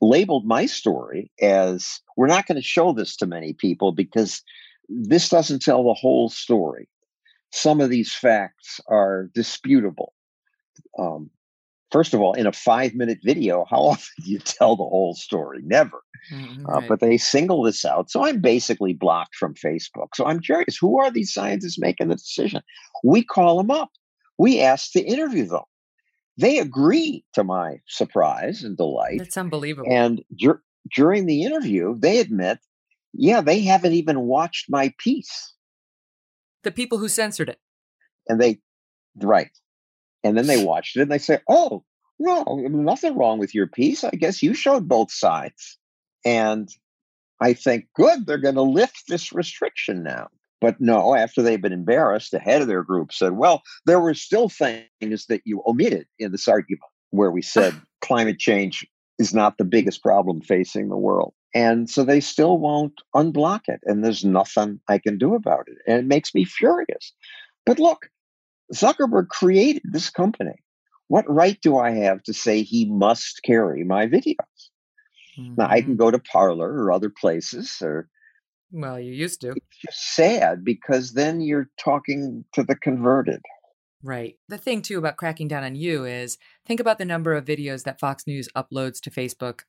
labeled my story as we're not going to show this to many people because this doesn't tell the whole story. Some of these facts are disputable. Um, first of all, in a five minute video, how often do you tell the whole story? Never. Mm-hmm, uh, but they single this out. So I'm basically blocked from Facebook. So I'm curious who are these scientists making the decision? We call them up, we ask to interview them. They agree to my surprise and delight. That's unbelievable. And dur- during the interview, they admit, yeah, they haven't even watched my piece. The people who censored it. And they, right. And then they watched it and they say, oh, no, nothing wrong with your piece. I guess you showed both sides. And I think, good, they're going to lift this restriction now. But no, after they've been embarrassed, the head of their group said, well, there were still things that you omitted in this argument where we said climate change is not the biggest problem facing the world. And so they still won't unblock it. And there's nothing I can do about it. And it makes me furious. But look, Zuckerberg created this company. What right do I have to say he must carry my videos? Mm-hmm. Now I can mm-hmm. go to Parler or other places or well, you used to. It's just sad because then you're talking to the converted. Right. The thing too about cracking down on you is think about the number of videos that Fox News uploads to Facebook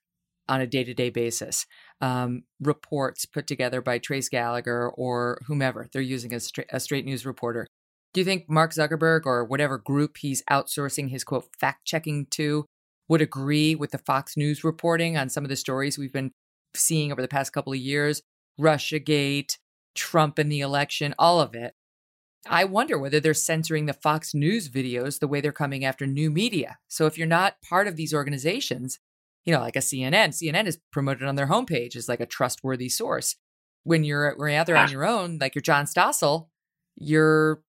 on a day to day basis. Um, reports put together by Trace Gallagher or whomever. They're using a, stra- a straight news reporter. Do you think Mark Zuckerberg or whatever group he's outsourcing his quote fact checking to would agree with the Fox News reporting on some of the stories we've been seeing over the past couple of years? Russiagate, Trump in the election, all of it. I wonder whether they're censoring the Fox News videos the way they're coming after new media. So if you're not part of these organizations, you know, like a CNN, CNN is promoted on their homepage as like a trustworthy source. When you're rather on ah. your own, like you're John Stossel, you're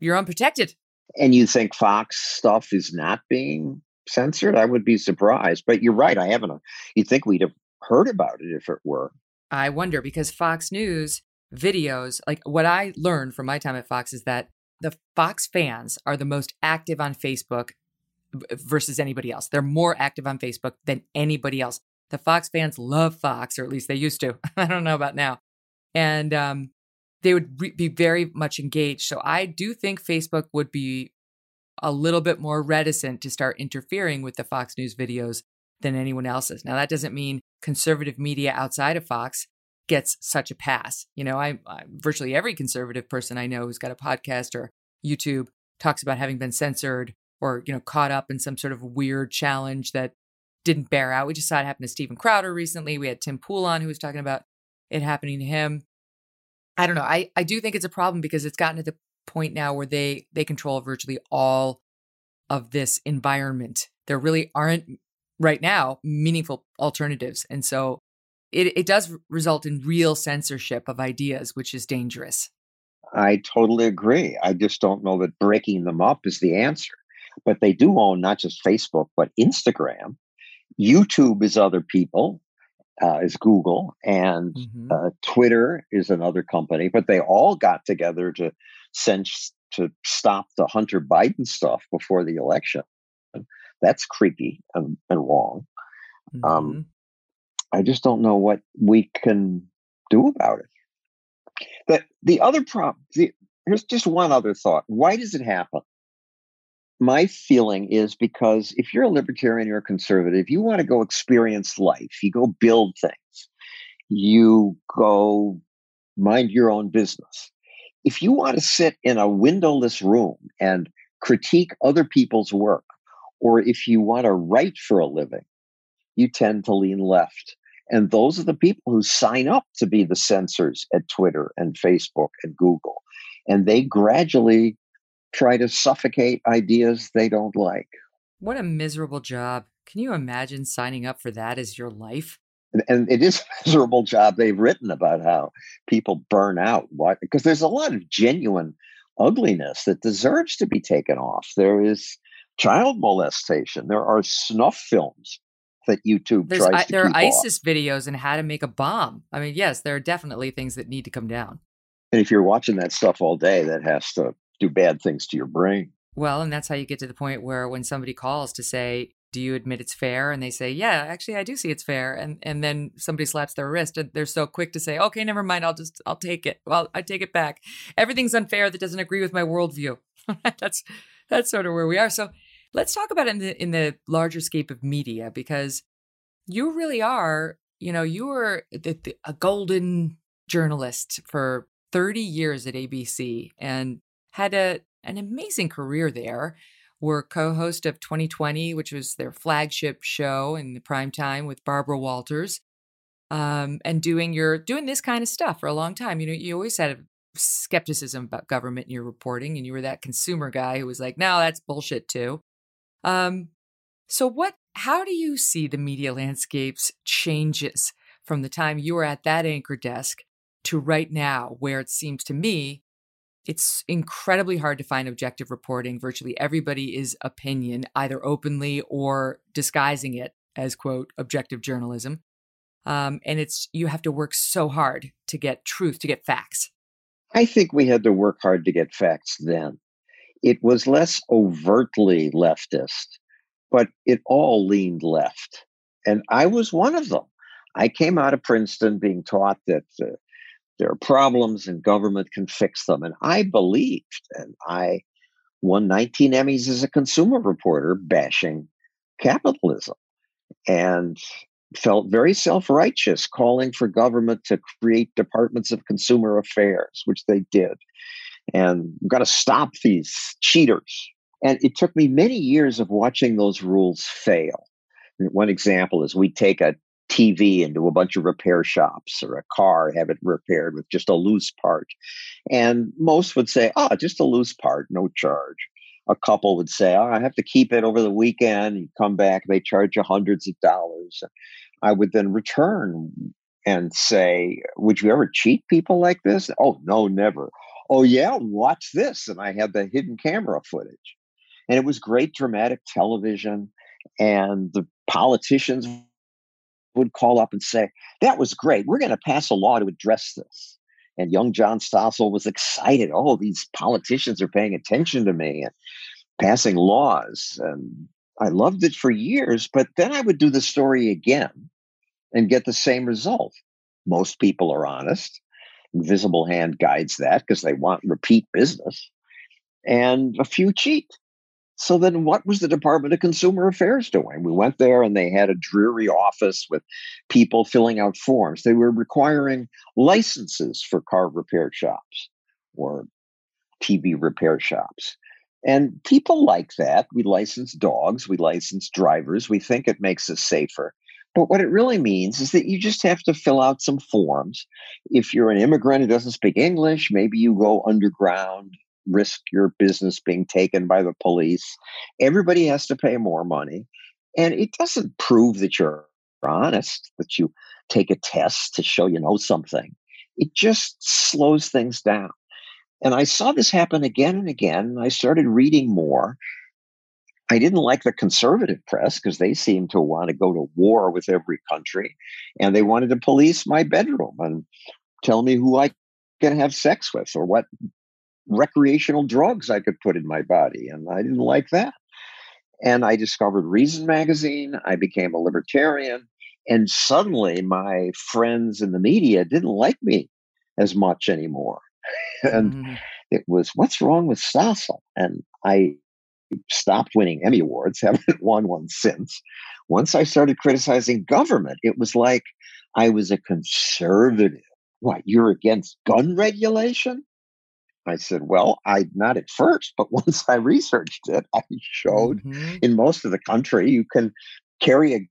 you're unprotected. And you think Fox stuff is not being censored? I would be surprised. But you're right. I haven't. Uh, you'd think we'd have heard about it if it were. I wonder because Fox News videos, like what I learned from my time at Fox, is that the Fox fans are the most active on Facebook versus anybody else. They're more active on Facebook than anybody else. The Fox fans love Fox, or at least they used to. I don't know about now. And um, they would re- be very much engaged. So I do think Facebook would be a little bit more reticent to start interfering with the Fox News videos than anyone else's. Now that doesn't mean conservative media outside of Fox gets such a pass. You know, I, I virtually every conservative person I know who's got a podcast or YouTube talks about having been censored or, you know, caught up in some sort of weird challenge that didn't bear out. We just saw it happen to Steven Crowder recently. We had Tim Pool on who was talking about it happening to him. I don't know. I, I do think it's a problem because it's gotten to the point now where they they control virtually all of this environment. There really aren't right now meaningful alternatives. And so it, it does result in real censorship of ideas, which is dangerous. I totally agree. I just don't know that breaking them up is the answer. But they do own not just Facebook, but Instagram. YouTube is other people, uh, is Google, and mm-hmm. uh, Twitter is another company. But they all got together to censor to stop the Hunter Biden stuff before the election. That's creepy and, and wrong. Um, mm-hmm. Um, I just don't know what we can do about it. The the other problem. The, here's just one other thought. Why does it happen? My feeling is because if you're a libertarian or a conservative, you want to go experience life. You go build things. You go mind your own business. If you want to sit in a windowless room and critique other people's work, or if you want to write for a living, you tend to lean left. And those are the people who sign up to be the censors at Twitter and Facebook and Google. And they gradually try to suffocate ideas they don't like. What a miserable job. Can you imagine signing up for that as your life? And it is a miserable job they've written about how people burn out. Why? Because there's a lot of genuine ugliness that deserves to be taken off. There is child molestation. There are snuff films that YouTube There's, tries to There are ISIS off. videos on how to make a bomb. I mean, yes, there are definitely things that need to come down. And if you're watching that stuff all day, that has to do bad things to your brain. Well, and that's how you get to the point where when somebody calls to say, "Do you admit it's fair?" and they say, "Yeah, actually, I do see it's fair," and and then somebody slaps their wrist, and they're so quick to say, "Okay, never mind. I'll just I'll take it. Well, I take it back. Everything's unfair that doesn't agree with my worldview." that's that's sort of where we are. So Let's talk about it in the in the larger scape of media because you really are, you know, you were the, the, a golden journalist for 30 years at ABC and had a an amazing career there. Were co-host of 2020, which was their flagship show in the prime time with Barbara Walters, um, and doing your doing this kind of stuff for a long time. You know, you always had a skepticism about government in your reporting, and you were that consumer guy who was like, "No, that's bullshit too." Um, so, what? How do you see the media landscapes changes from the time you were at that anchor desk to right now, where it seems to me it's incredibly hard to find objective reporting. Virtually everybody is opinion, either openly or disguising it as quote objective journalism. Um, and it's you have to work so hard to get truth, to get facts. I think we had to work hard to get facts then it was less overtly leftist, but it all leaned left. And I was one of them. I came out of Princeton being taught that uh, there are problems and government can fix them. And I believed, and I won 19 Emmys as a consumer reporter bashing capitalism and felt very self righteous calling for government to create departments of consumer affairs, which they did and we've got to stop these cheaters. And it took me many years of watching those rules fail. One example is we take a TV into a bunch of repair shops or a car, have it repaired with just a loose part. And most would say, oh, just a loose part, no charge. A couple would say, oh, I have to keep it over the weekend. You come back, they charge you hundreds of dollars. I would then return and say, Would you ever cheat people like this? Oh, no, never oh yeah watch this and i had the hidden camera footage and it was great dramatic television and the politicians would call up and say that was great. We're going to pass a law to address this. And young john stossel was excited. Oh these politicians are paying attention to me and passing laws. And i loved it for years but then i would do the story again and get the same result. Most people are honest. Invisible hand guides that because they want repeat business. And a few cheat so then what was the department of consumer affairs doing we went there and they had a dreary office with people filling out forms they were requiring licenses for car repair shops or tv repair shops And people like that. We license dogs, we license drivers, we think it makes us safer. But what it really means is that you just have to fill out some forms. If you're an immigrant who doesn't speak English, maybe you go underground, risk your business being taken by the police. Everybody has to pay more money. And it doesn't prove that you're honest, that you take a test to show you know something. It just slows things down. And I saw this happen again and again. I started reading more. I didn't like the conservative press because they seemed to want to go to war with every country and they wanted to police my bedroom and tell me who I can have sex with or what recreational drugs I could put in my body. And I didn't like that. And I discovered Reason magazine. I became a libertarian. And suddenly my friends in the media didn't like me as much anymore. and mm-hmm. it was, what's wrong with Stossel? And I stopped winning Emmy Awards, haven't won one since. Once I started criticizing government, it was like I was a conservative. What, you're against gun regulation? I said, Well, I not at first, but once I researched it, I showed mm-hmm. in most of the country you can carry a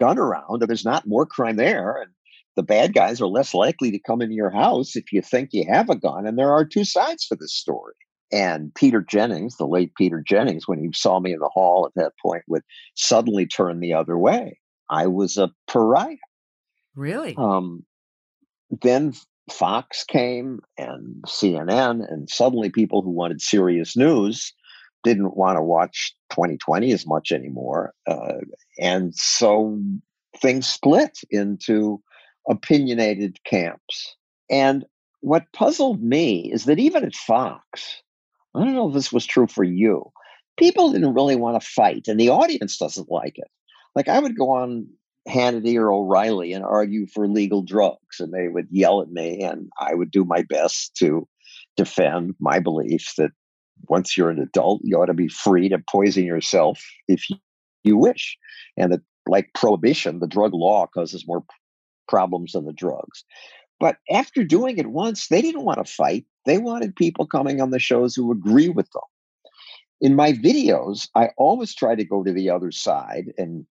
gun around and there's not more crime there. And the bad guys are less likely to come into your house if you think you have a gun. And there are two sides to this story. And Peter Jennings, the late Peter Jennings, when he saw me in the hall at that point, would suddenly turn the other way. I was a pariah. Really? Um, then Fox came and CNN, and suddenly people who wanted serious news didn't want to watch 2020 as much anymore. Uh, and so things split into opinionated camps. And what puzzled me is that even at Fox, I don't know if this was true for you, people didn't really want to fight, and the audience doesn't like it. Like I would go on Hannity or O'Reilly and argue for legal drugs, and they would yell at me, and I would do my best to defend my belief that once you're an adult, you ought to be free to poison yourself if you wish, and that like prohibition, the drug law causes more problems than the drugs. But after doing it once, they didn't want to fight. They wanted people coming on the shows who agree with them. In my videos, I always try to go to the other side and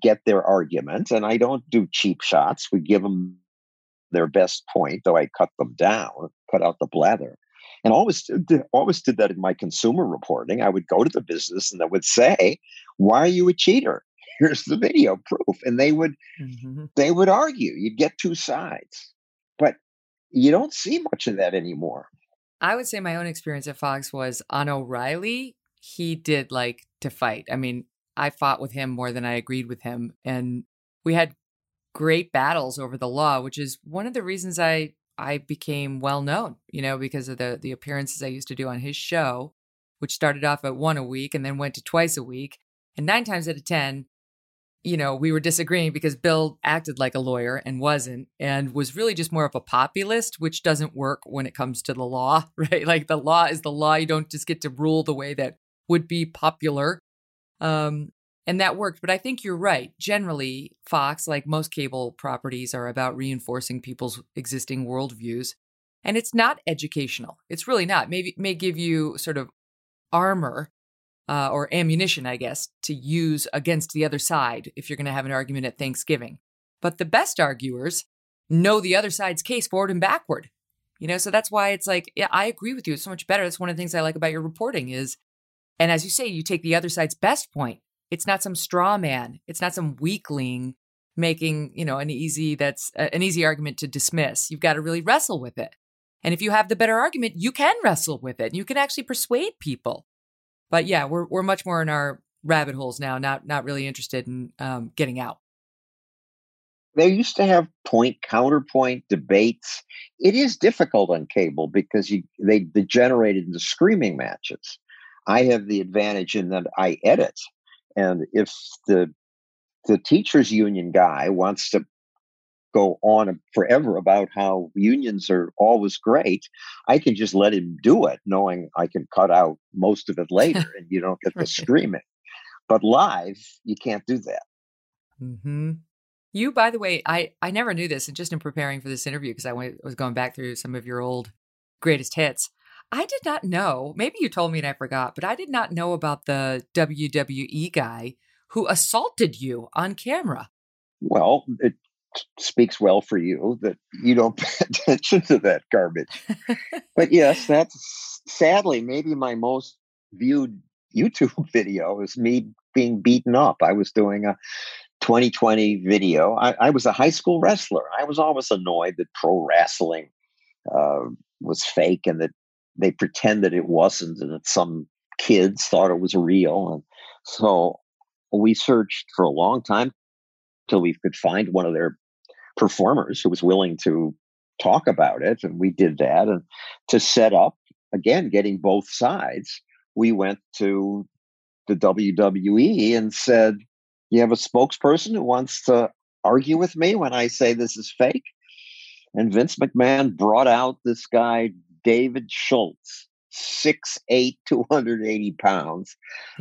get their argument. And I don't do cheap shots. We give them their best point, though I cut them down, cut out the blather. And always, always did that in my consumer reporting. I would go to the business and I would say, "Why are you a cheater? Here's the video proof." And they would, mm-hmm. they would argue. You'd get two sides, but you don't see much of that anymore. I would say my own experience at Fox was on O'Reilly. He did like to fight. I mean, I fought with him more than I agreed with him. And we had great battles over the law, which is one of the reasons I I became well known, you know, because of the the appearances I used to do on his show, which started off at one a week and then went to twice a week. And nine times out of ten, you know, we were disagreeing because Bill acted like a lawyer and wasn't, and was really just more of a populist, which doesn't work when it comes to the law, right? Like the law is the law. You don't just get to rule the way that would be popular. Um, and that worked. But I think you're right. Generally, Fox, like most cable properties, are about reinforcing people's existing worldviews. And it's not educational. It's really not. Maybe may give you sort of armor uh, or ammunition, I guess, to use against the other side if you're going to have an argument at Thanksgiving. But the best arguers know the other side's case forward and backward. You know, so that's why it's like, yeah, I agree with you. It's so much better. That's one of the things I like about your reporting is and as you say, you take the other side's best point. It's not some straw man. It's not some weakling making, you know, an easy that's an easy argument to dismiss. You've got to really wrestle with it. And if you have the better argument, you can wrestle with it. You can actually persuade people. But yeah, we're we're much more in our rabbit holes now, not not really interested in um, getting out. They used to have point counterpoint debates. It is difficult on cable because you they degenerated into screaming matches. I have the advantage in that I edit. And if the the teachers union guy wants to go on forever about how unions are always great, I can just let him do it, knowing I can cut out most of it later and you don't get the screaming. But live, you can't do that. Mm-hmm. You, by the way, I, I never knew this, and just in preparing for this interview, because I went, was going back through some of your old greatest hits, I did not know. Maybe you told me and I forgot, but I did not know about the WWE guy who assaulted you on camera. Well, it speaks well for you that you don't pay attention to that garbage. but yes, that's sadly maybe my most viewed YouTube video is me being beaten up. I was doing a 2020 video. I, I was a high school wrestler. I was always annoyed that pro wrestling uh, was fake and that they pretended it wasn't and that some kids thought it was real. And so we searched for a long time till we could find one of their performers who was willing to talk about it. And we did that. And to set up, again, getting both sides, we went to the WWE and said, You have a spokesperson who wants to argue with me when I say this is fake? And Vince McMahon brought out this guy, David Schultz, 6'8, 280 pounds.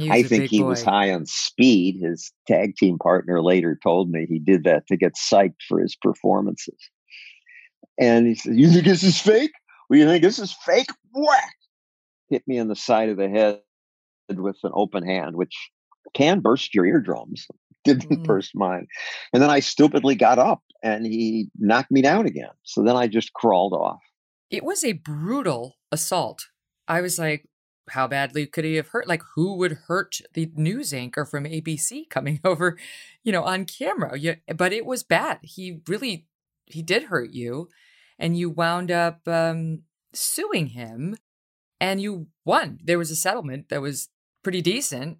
I think he boy. was high on speed. His tag team partner later told me he did that to get psyched for his performances. And he said, You think this is fake? Well, you think this is fake? Whack! Hit me in the side of the head with an open hand, which can burst your eardrums. Didn't mm. burst mine. And then I stupidly got up and he knocked me down again. So then I just crawled off. It was a brutal assault. I was like, how badly could he have hurt? Like, who would hurt the news anchor from ABC coming over, you know, on camera? Yeah, but it was bad. He really, he did hurt you, and you wound up um, suing him, and you won. There was a settlement that was pretty decent,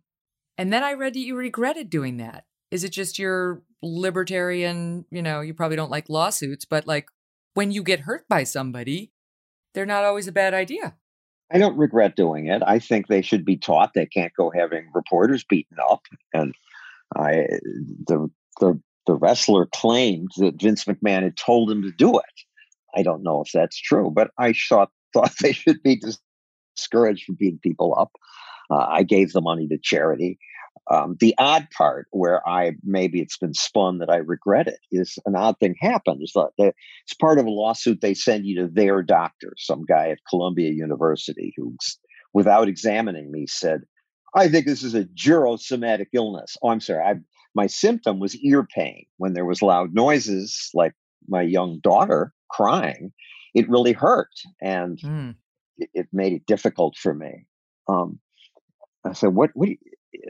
and then I read that you regretted doing that. Is it just your libertarian? You know, you probably don't like lawsuits, but like when you get hurt by somebody, they're not always a bad idea. I don't regret doing it. I think they should be taught they can't go having reporters beaten up. And I, the the the wrestler claimed that Vince McMahon had told him to do it. I don't know if that's true, but I thought thought they should be discouraged from beating people up. Uh, I gave the money to charity. Um, the odd part where I maybe it's been spun that I regret it is an odd thing happened. It's, like it's part of a lawsuit. They send you to their doctor, some guy at Columbia University, who, without examining me, said, "I think this is a jurosomatic illness." Oh, I'm sorry. I, my symptom was ear pain when there was loud noises, like my young daughter crying. It really hurt, and mm. it, it, made it difficult for me. Um, I said, "What? What?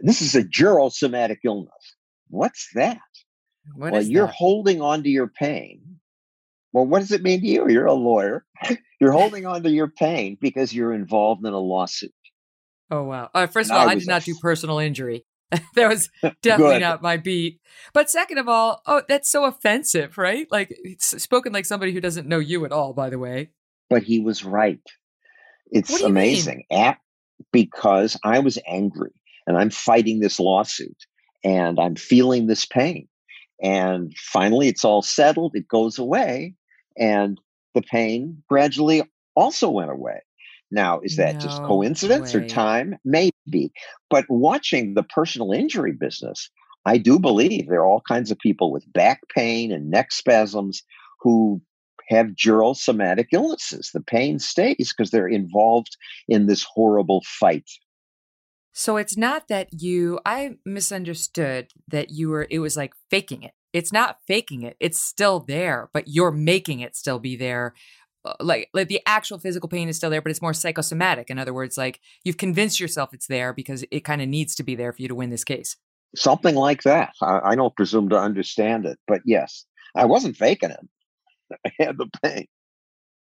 This is a jurosomatic illness. What's that? What well, you're that? holding on to your pain. Well, what does it mean to you? You're a lawyer. You're holding on to your pain because you're involved in a lawsuit. Oh wow! Uh, first of all, I, I did not do personal injury. that was definitely not my beat. But second of all, oh, that's so offensive, right? Like spoken like somebody who doesn't know you at all. By the way, but he was right. It's amazing. At, because I was angry and I'm fighting this lawsuit and I'm feeling this pain. And finally, it's all settled, it goes away, and the pain gradually also went away. Now, is that no just coincidence way. or time? Maybe. But watching the personal injury business, I do believe there are all kinds of people with back pain and neck spasms who have dural somatic illnesses. The pain stays because they're involved in this horrible fight so it's not that you, I misunderstood that you were, it was like faking it. It's not faking it. It's still there, but you're making it still be there. Uh, like, like the actual physical pain is still there, but it's more psychosomatic. In other words, like you've convinced yourself it's there because it kind of needs to be there for you to win this case. Something like that. I, I don't presume to understand it, but yes, I wasn't faking it. I had the pain.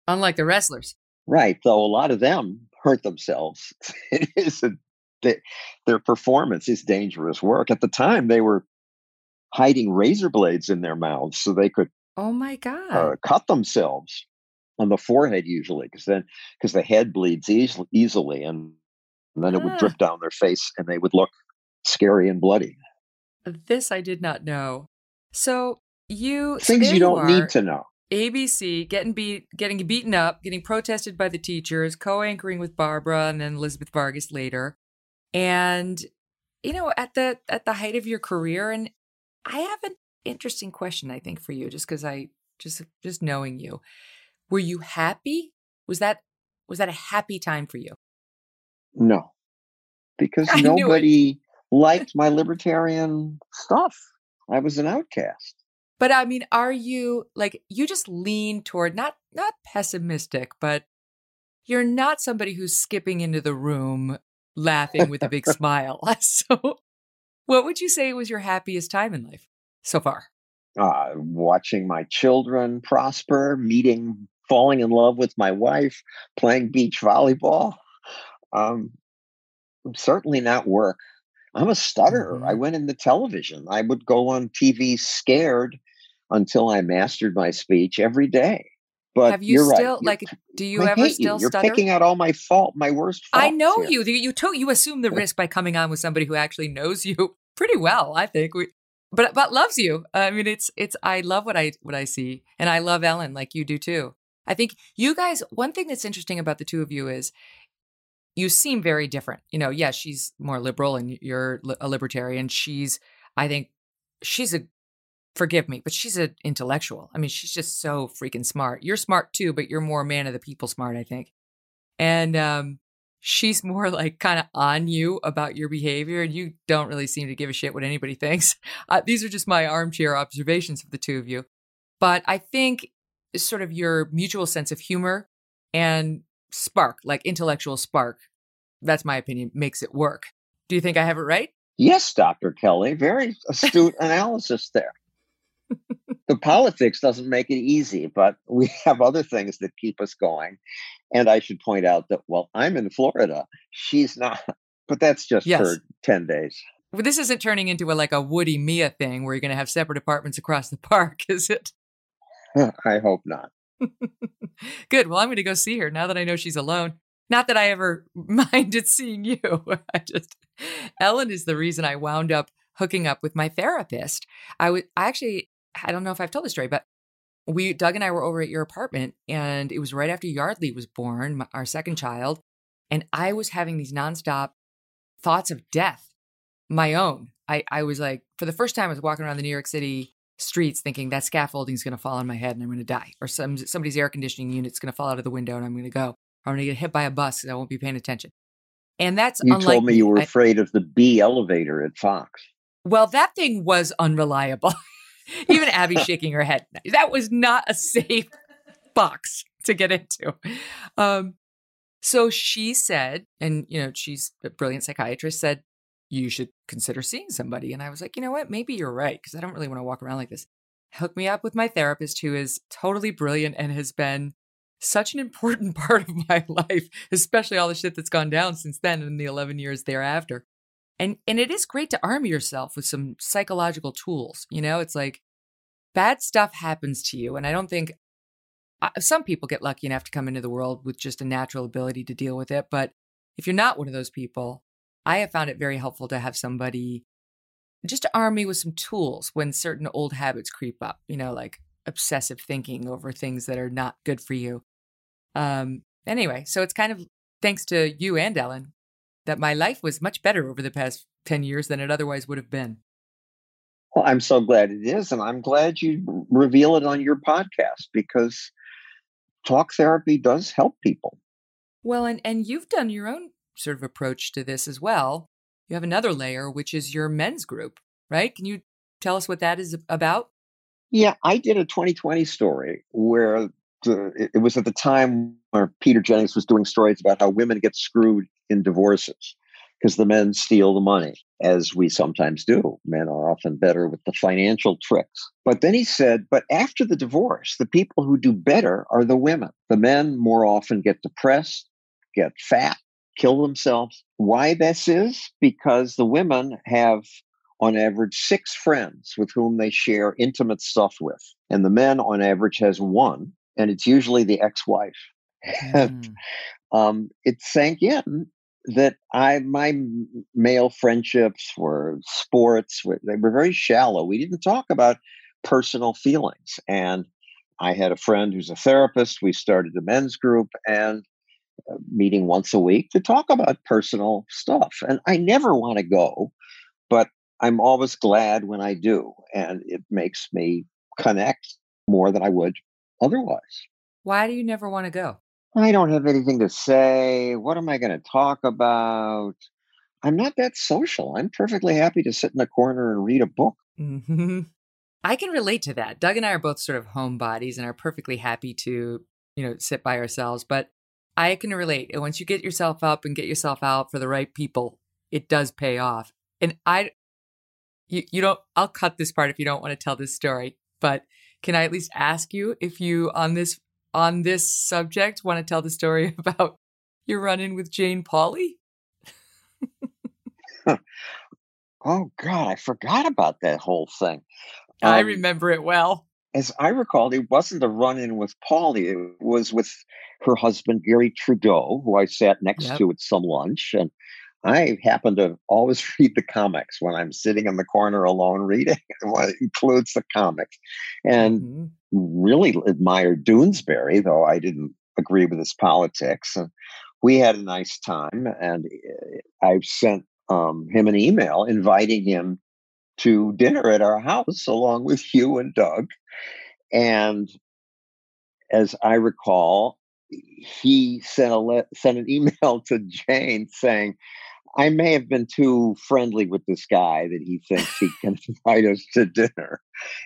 Unlike the wrestlers. Right. Though a lot of them hurt themselves. it is a they, their performance is dangerous work. At the time, they were hiding razor blades in their mouths so they could oh my god. uh, cut themselves on the forehead usually because then because the head bleeds easily, easily and, and then ah. it would drip down their face and they would look scary and bloody. This i did not know. So you things you don't you need to know. ABC getting beat, getting beaten up, getting protested by the teachers, co-anchoring with Barbara and then Elizabeth Vargas later and you know at the at the height of your career and i have an interesting question i think for you just because i just just knowing you were you happy was that Was that a happy time for you? No, because I nobody liked my libertarian stuff. I was an outcast. But I mean, are you like you just lean toward not not pessimistic, but you're not somebody who's skipping into the room laughing with a big smile. So, what would you say was your happiest time in life so far? uh, watching my children prosper, meeting, falling in love with my wife, playing beach volleyball. Um, certainly not work. I'm a stutterer. Mm-hmm. I went into television. I would go on TV scared until I mastered my speech every day. But Have you you're still right. like? Do you I ever still you. You're stutter? picking out all my fault, my worst. I know here. you. You you, to, you assume the risk by coming on with somebody who actually knows you pretty well. I think we, but but loves you. I mean, it's it's. I love what I what I see, and I love Ellen like you do too. I think you guys. One thing that's interesting about the two of you is you seem very different. You know, yeah, she's more liberal and you're a libertarian. She's, I think, she's a. Forgive me, but she's an intellectual. I mean, she's just so freaking smart. You're smart too, but you're more man of the people smart, I think. And um, she's more like kind of on you about your behavior, and you don't really seem to give a shit what anybody thinks. Uh, these are just my armchair observations of the two of you. But I think sort of your mutual sense of humor and spark, like intellectual spark, that's my opinion, makes it work. Do you think I have it right? Yes, Dr. Kelly. Very astute analysis there. The politics doesn't make it easy, but we have other things that keep us going. And I should point out that, well, I'm in Florida. She's not, but that's just Yes. for 10 days. Well, this isn't turning into a like a Woody Mia thing where you're going to have separate apartments across the park, is it? I hope not. Good. Well, I'm going to go see her now that I know she's alone. Not that I ever minded seeing you. I just Ellen is the reason I wound up hooking up with my therapist. I was I actually I don't know if I've told the story, but we Doug and I were over at your apartment and it was right after Yardley was born, my- our second child, and I was having these nonstop thoughts of death, my own. I I was like for the first time I was walking around the New York City streets thinking that scaffolding is going to fall on my head and I'm going to die or some somebody's air conditioning unit's going to fall out of the window and I'm going to go or I'm going to get hit by a bus and I won't be paying attention. And that's You unlike told me you were I- afraid of the B elevator at Fox. well, that thing was unreliable. Even Abby shaking her head. That was not a safe box to get into. Um, so she said, and you know, she's a brilliant psychiatrist, said, you should consider seeing somebody. And I was like, you know what? Maybe you're right, because I don't really want to walk around like this. Hook me up with my therapist, who is totally brilliant and has been such an important part of my life, especially all the shit that's gone down since then and the 11 years thereafter and and it is great to arm yourself with some psychological tools you know? It's like bad stuff happens to you and i don't think uh, some people get lucky enough to come into the world with just a natural ability to deal with it but if you're not one of those people i have found it very helpful to have somebody just to arm me with some tools when certain old habits creep up you know like obsessive thinking over things that are not good for you. Um anyway so it's kind of thanks to you and ellen that my life was much better over the past 10 years than it otherwise would have been. Well, I'm so glad it is. And I'm glad you reveal it on your podcast because talk therapy does help people. Well, and, and you've done your own sort of approach to this as well. You have another layer, which is your men's group, right? Can you tell us what that is about? Yeah, I did a 2020 story where it- it was at the time where Peter Jennings was doing stories about how women get screwed in divorces because the men steal the money, as we sometimes do. Men are often better with the financial tricks. But then he said, but after the divorce, the people who do better are the women. The men more often get depressed, get fat, kill themselves. Why this is? Because the women have on average six friends with whom they share intimate stuff with. And the men on average has one, and it's usually the ex-wife. And um, it sank in that I my male friendships were sports. They were very shallow. We didn't talk about personal feelings. And I had a friend who's a therapist. We started a men's group and uh, meeting once a week to talk about personal stuff. And I never want to go, but I'm always glad when I do, and it makes me connect more than I would otherwise. Why do you never want to go? I don't have anything to say. What am I going to talk about? I'm not that social. I'm perfectly happy to sit in the corner and read a book. Mm-hmm. I can relate to that. Doug and I are both sort of homebodies and are perfectly happy to, you know, sit by ourselves. But I can relate. And once you get yourself up and get yourself out for the right people, it does pay off. And I, you, you don't, I'll cut this part if you don't want to tell this story, but can I at least ask you if you on this, on this subject want to tell the story about your run in with Jane Pauley? oh God, I forgot about that whole thing. Um, I remember it well. As I recall, it wasn't a run in with Pauley. It was with her husband, Garry Trudeau, who I sat next yep. to at some lunch. And I happen to always read the comics when I'm sitting in the corner alone reading. it includes the comics. And mm-hmm. really admired Doonesbury, though I didn't agree with his politics. And we had a nice time. And eh, I've sent um, him an email inviting him to dinner at our house along with Hugh and Doug. And as I recall, he sent a le- sent an email to Jane saying, "I may have been too friendly with this guy that he thinks he can invite us to dinner,"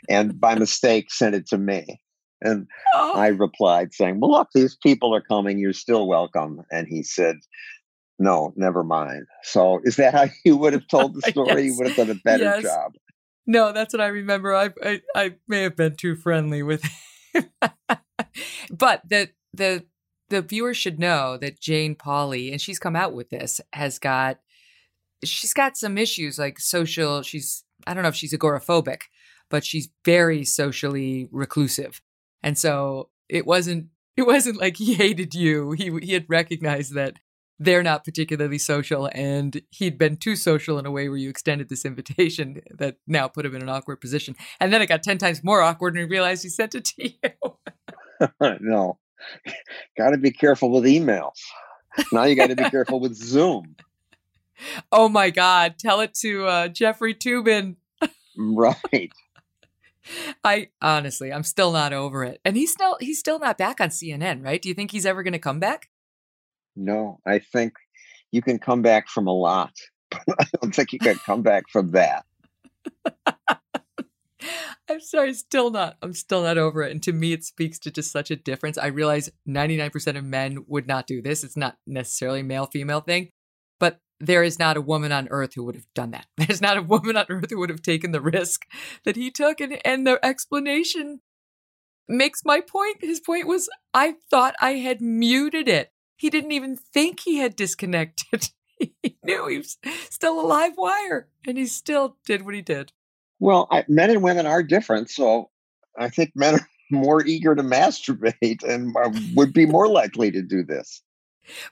and by mistake sent it to me. And oh. I replied saying, "Well, look, these people are coming. You're still welcome." And he said, "No, never mind." So, is that how you would have told the story? yes. You would have done a better yes. job. No, that's what I remember. I, I I may have been too friendly with him. but the the the viewers should know that Jane Pauley, and she's come out with this, has got she's got some issues like social. She's I don't know if she's agoraphobic, but she's very socially reclusive, and so it wasn't it wasn't like he hated you. He he had recognized that they're not particularly social, and he'd been too social in a way where you extended this invitation that now put him in an awkward position. And then it got ten times more awkward, and he realized he sent it to you. no, got to be careful with emails. Now you got to be careful with Zoom. Oh my God! Tell it to uh, Jeffrey Toobin. right. I honestly, I'm still not over it, and he's still he's still not back on CNN, right? Do you think he's ever going to come back? No, I think you can come back from a lot. But I don't think you can come back from that. I'm sorry, still not. I'm still not over it. And to me, it speaks to just such a difference. I realize 99% of men would not do this. It's not necessarily male female thing, but there is not a woman on earth who would have done that. There's not a woman on earth who would have taken the risk that he took. And, and the explanation makes my point. His point was I thought I had muted it. He didn't even think he had disconnected. he knew he was still a live wire and he still did what he did. Well, I, men and women are different, so I think men are more eager to masturbate and um, would be more likely to do this.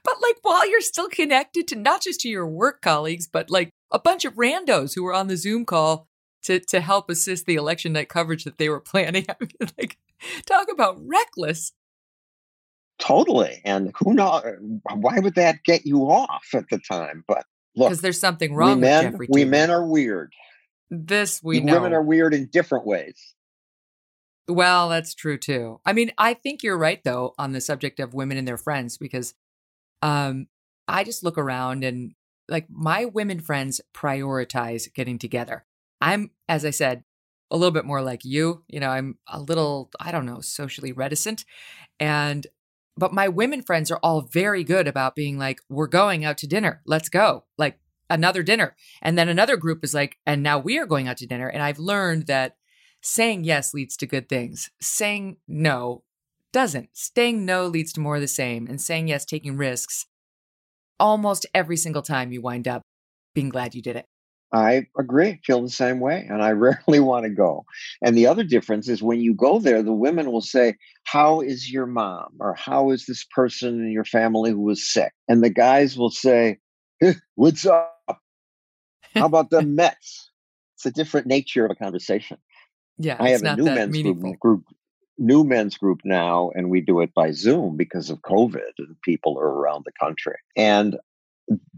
But like while you're still connected to not just to your work colleagues, but like a bunch of randos who were on the Zoom call to to help assist the election night coverage that they were planning. I mean, like talk about reckless. Totally. And who knows uh, why would that get you off at the time? But look, because there's something wrong we men, Jeffrey we men are weird. This we know. Women are weird in different ways. Well, that's true too. I mean, I think you're right though on the subject of women and their friends because um I just look around and like my women friends prioritize getting together. I'm as I said, a little bit more like you, you know, I'm a little I don't know, socially reticent and but my women friends are all very good about being like we're going out to dinner. Let's go. Like another dinner. And then another group is like, and now we are going out to dinner. And I've learned that saying yes leads to good things. Saying no doesn't. Saying no leads to more of the same. And saying yes, taking risks, almost every single time you wind up being glad you did it. I agree, feel the same way, and I rarely want to go. And the other difference is when you go there, the women will say, How is your mom? Or how is this person in your family who was sick? And the guys will say, What's up? How about the Mets? It's a different nature of a conversation. Yeah, I have a new men's group, group, new men's group now, and we do it by Zoom because of COVID, and people are around the country, and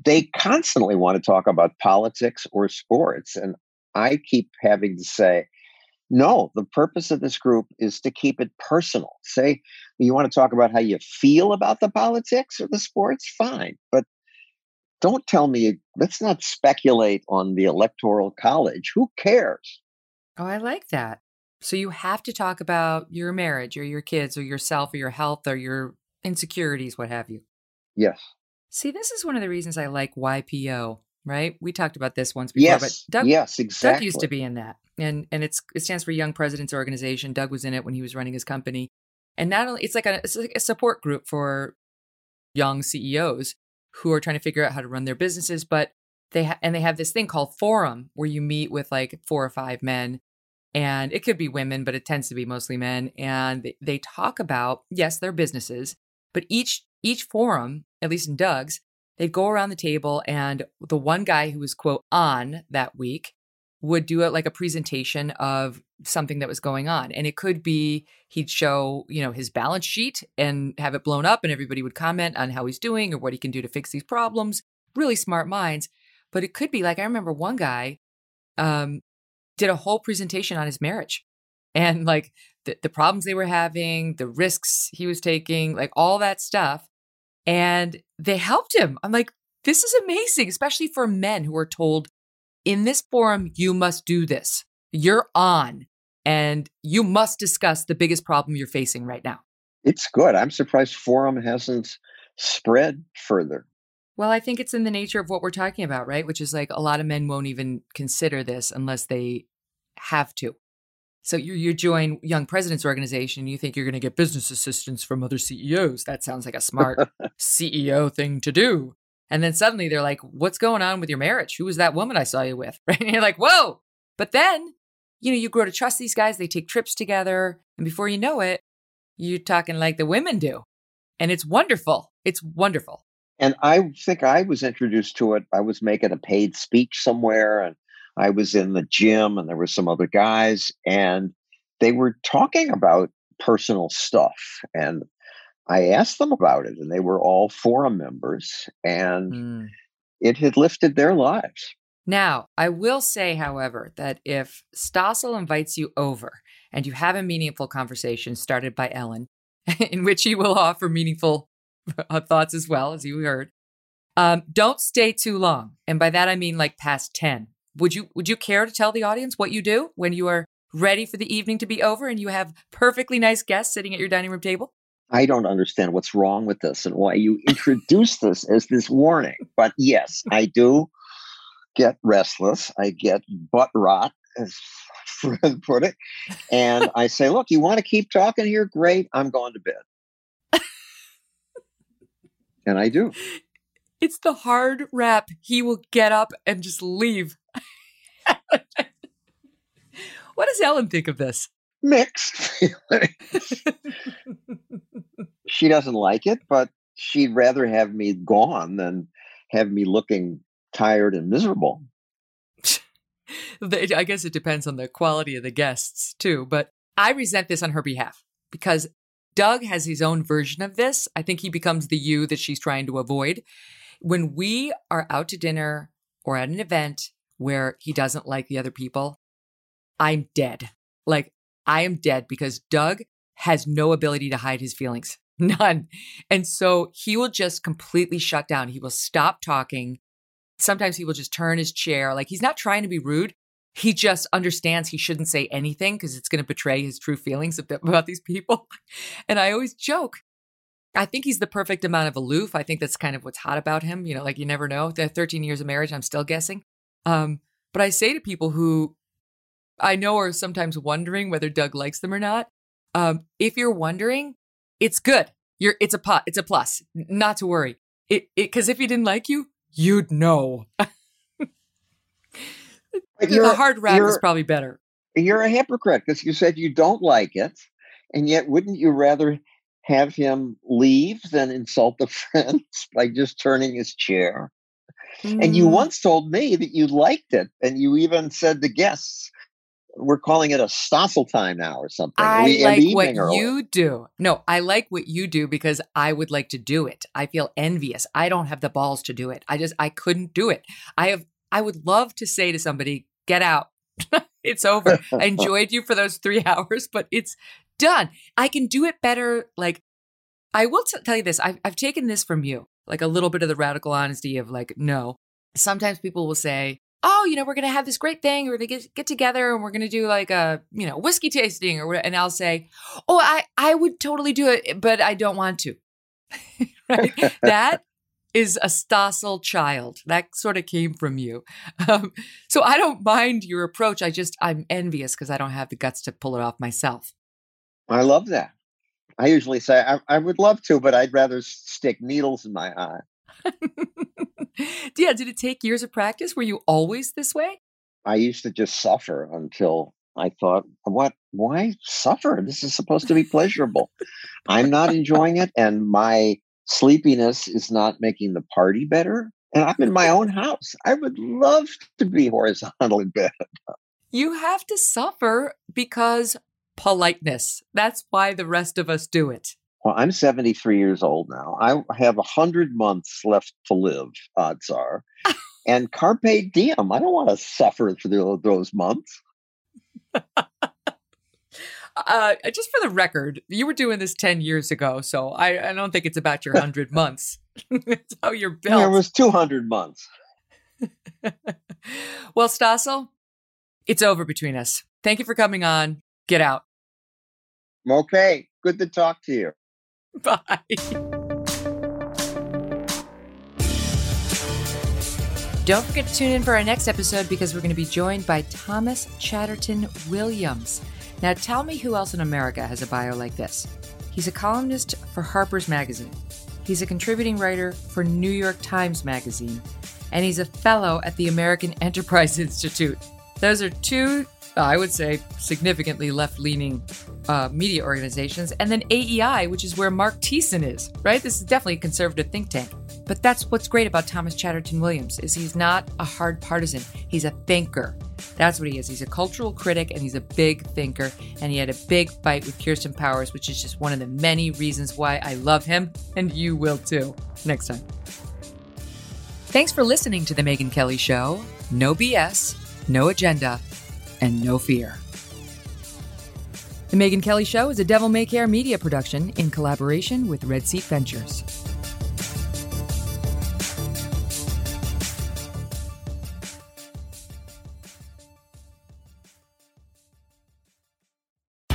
they constantly want to talk about politics or sports, and I keep having to say, No, the purpose of this group is to keep it personal. Say you want to talk about how you feel about the politics or the sports, fine. But don't tell me, let's not speculate on the electoral college. Who cares? Oh, I like that. So you have to talk about your marriage or your kids or yourself or your health or your insecurities, what have you. Yes. See, this is one of the reasons I like YPO, right? We talked about this once before, yes. but Doug, yes, exactly. Doug used to be in that. And and it's it stands for Young Presidents Organization. Doug was in it when he was running his company. And not only it's like a, it's like a support group for young CEOs who are trying to figure out how to run their businesses, but they ha- and they have this thing called forum where you meet with like four or five men and it could be women, but it tends to be mostly men. And they, they talk about yes, their businesses, but each each forum, at least in Doug's, they'd go around the table, and the one guy who was quote on that week would do it like a presentation of something that was going on and it could be he'd show you know his balance sheet and have it blown up and everybody would comment on how he's doing or what he can do to fix these problems. Really smart minds. But it could be like i remember one guy um, did a whole presentation on his marriage and like the, the problems they were having the risks he was taking like all that stuff and they helped him. I'm like this is amazing especially for men who are told in this forum, you must do this. You're on and you must discuss the biggest problem you're facing right now. It's good. I'm surprised forum hasn't spread further. Well, I think it's in the nature of what we're talking about, right? Which is like a lot of men won't even consider this unless they have to. So you you join Young Presidents Organization, you think you're going to get business assistance from other CEOs. That sounds like a smart CEO thing to do. And then suddenly they're like, What's going on with your marriage? Who was that woman I saw you with? Right? And you're like, Whoa. But then, you know, you grow to trust these guys. They take trips together. And before you know it, you're talking like the women do. And it's wonderful. It's wonderful. And I think I was introduced to it. I was making a paid speech somewhere and I was in the gym and there were some other guys and they were talking about personal stuff. And I asked them about it, and they were all forum members, and mm. it had lifted their lives. Now, I will say, however, that if Stossel invites you over and you have a meaningful conversation started by Ellen, in which he will offer meaningful uh, thoughts as well, as you heard, um, don't stay too long. And by that I mean like past 10. Would you would you care to tell the audience what you do when you are ready for the evening to be over and you have perfectly nice guests sitting at your dining room table? I don't understand what's wrong with this and why you introduce this as this warning. But yes, I do get restless. I get butt rot, as Fred put it. And I say, look, you want to keep talking here? Great. I'm going to bed. and I do. It's the hard rap. He will get up and just leave. what does Ellen think of this? Mixed feelings she doesn't like it, but she'd rather have me gone than have me looking tired and miserable. I guess it depends on the quality of the guests too, but I resent this on her behalf because Doug has his own version of this. I think he becomes the you that she's trying to avoid. When we are out to dinner or at an event where he doesn't like the other people, I'm dead. Like, I am dead because Doug has no ability to hide his feelings. None. And so he will just completely shut down. He will stop talking. Sometimes he will just turn his chair. Like he's not trying to be rude. He just understands he shouldn't say anything because it's going to betray his true feelings about these people. And I always joke. I think he's the perfect amount of aloof. I think that's kind of what's hot about him. You know, like you never know. The 13 years of marriage, I'm still guessing. Um, but I say to people who I know are sometimes wondering whether Doug likes them or not, um, if you're wondering, it's good. You're it's a pot. It's a plus. Not to worry. It because if he didn't like you, you'd know. the hard rap is probably better. You're a hypocrite because you said you don't like it, and yet wouldn't you rather have him leave than insult the friends by just turning his chair? Mm. And you mm. once told me that you liked it, and you even said to guests, we're calling it a Stossel time now or something. I we, like what you do. No, I like what you do because I would like to do it. I feel envious. I don't have the balls to do it. I just I couldn't do it. I have I would love to say to somebody, get out, it's over. I enjoyed you for those three hours, but it's done. I can do it better. Like, I will t- tell you this I've, I've taken this from you, like a little bit of the radical honesty of like, no. Sometimes people will say, oh, you know, we're going to have this great thing. We're going to get, get together and we're going to do like a, you know, whiskey tasting or whatever. And I'll say, oh, I, I would totally do it, but I don't want to. right? that is a Stossel child. That sort of came from you. Um, so I don't mind your approach. I just, I'm envious because I don't have the guts to pull it off myself. I love that. I usually say, I, I would love to, but I'd rather stick needles in my eye. yeah. Did it take years of practice? Were you always this way? I used to just suffer until I thought, what? Why suffer? This is supposed to be pleasurable. I'm not enjoying it, and my sleepiness is not making the party better. And I'm in my own house. I would love to be horizontal in bed. You have to suffer because politeness. That's why the rest of us do it. Well, I'm 73 years old now. I have 100 months left to live, odds are. and carpe diem. I don't want to suffer through those months. uh, just for the record, you were doing this 10 years ago, so I, I don't think it's about your 100 months. it's how you're built. It was 200 months. well, Stossel, it's over between us. Thank you for coming on. Get out. Okay. Good to talk to you. Bye. Don't forget to tune in for our next episode because we're going to be joined by Thomas Chatterton Williams. Now, tell me who else in America has a bio like this. He's a columnist for Harper's Magazine, he's a contributing writer for New York Times Magazine, and he's a fellow at the American Enterprise Institute. Those are two, I would say, significantly left leaning uh, media organizations. And then AEI, which is where Marc Thiessen is, right? This is definitely a conservative think tank. But that's what's great about Thomas Chatterton Williams is he's not a hard partisan. He's a thinker. That's what he is. He's a cultural critic and he's a big thinker. And he had a big fight with Kirsten Powers, which is just one of the many reasons why I love him, and you will too. Next time. Thanks for listening to The Megyn Kelly Show. No BS, no agenda, and no fear. The Megyn Kelly Show is a Devil May Care media production in collaboration with Red Seat Ventures.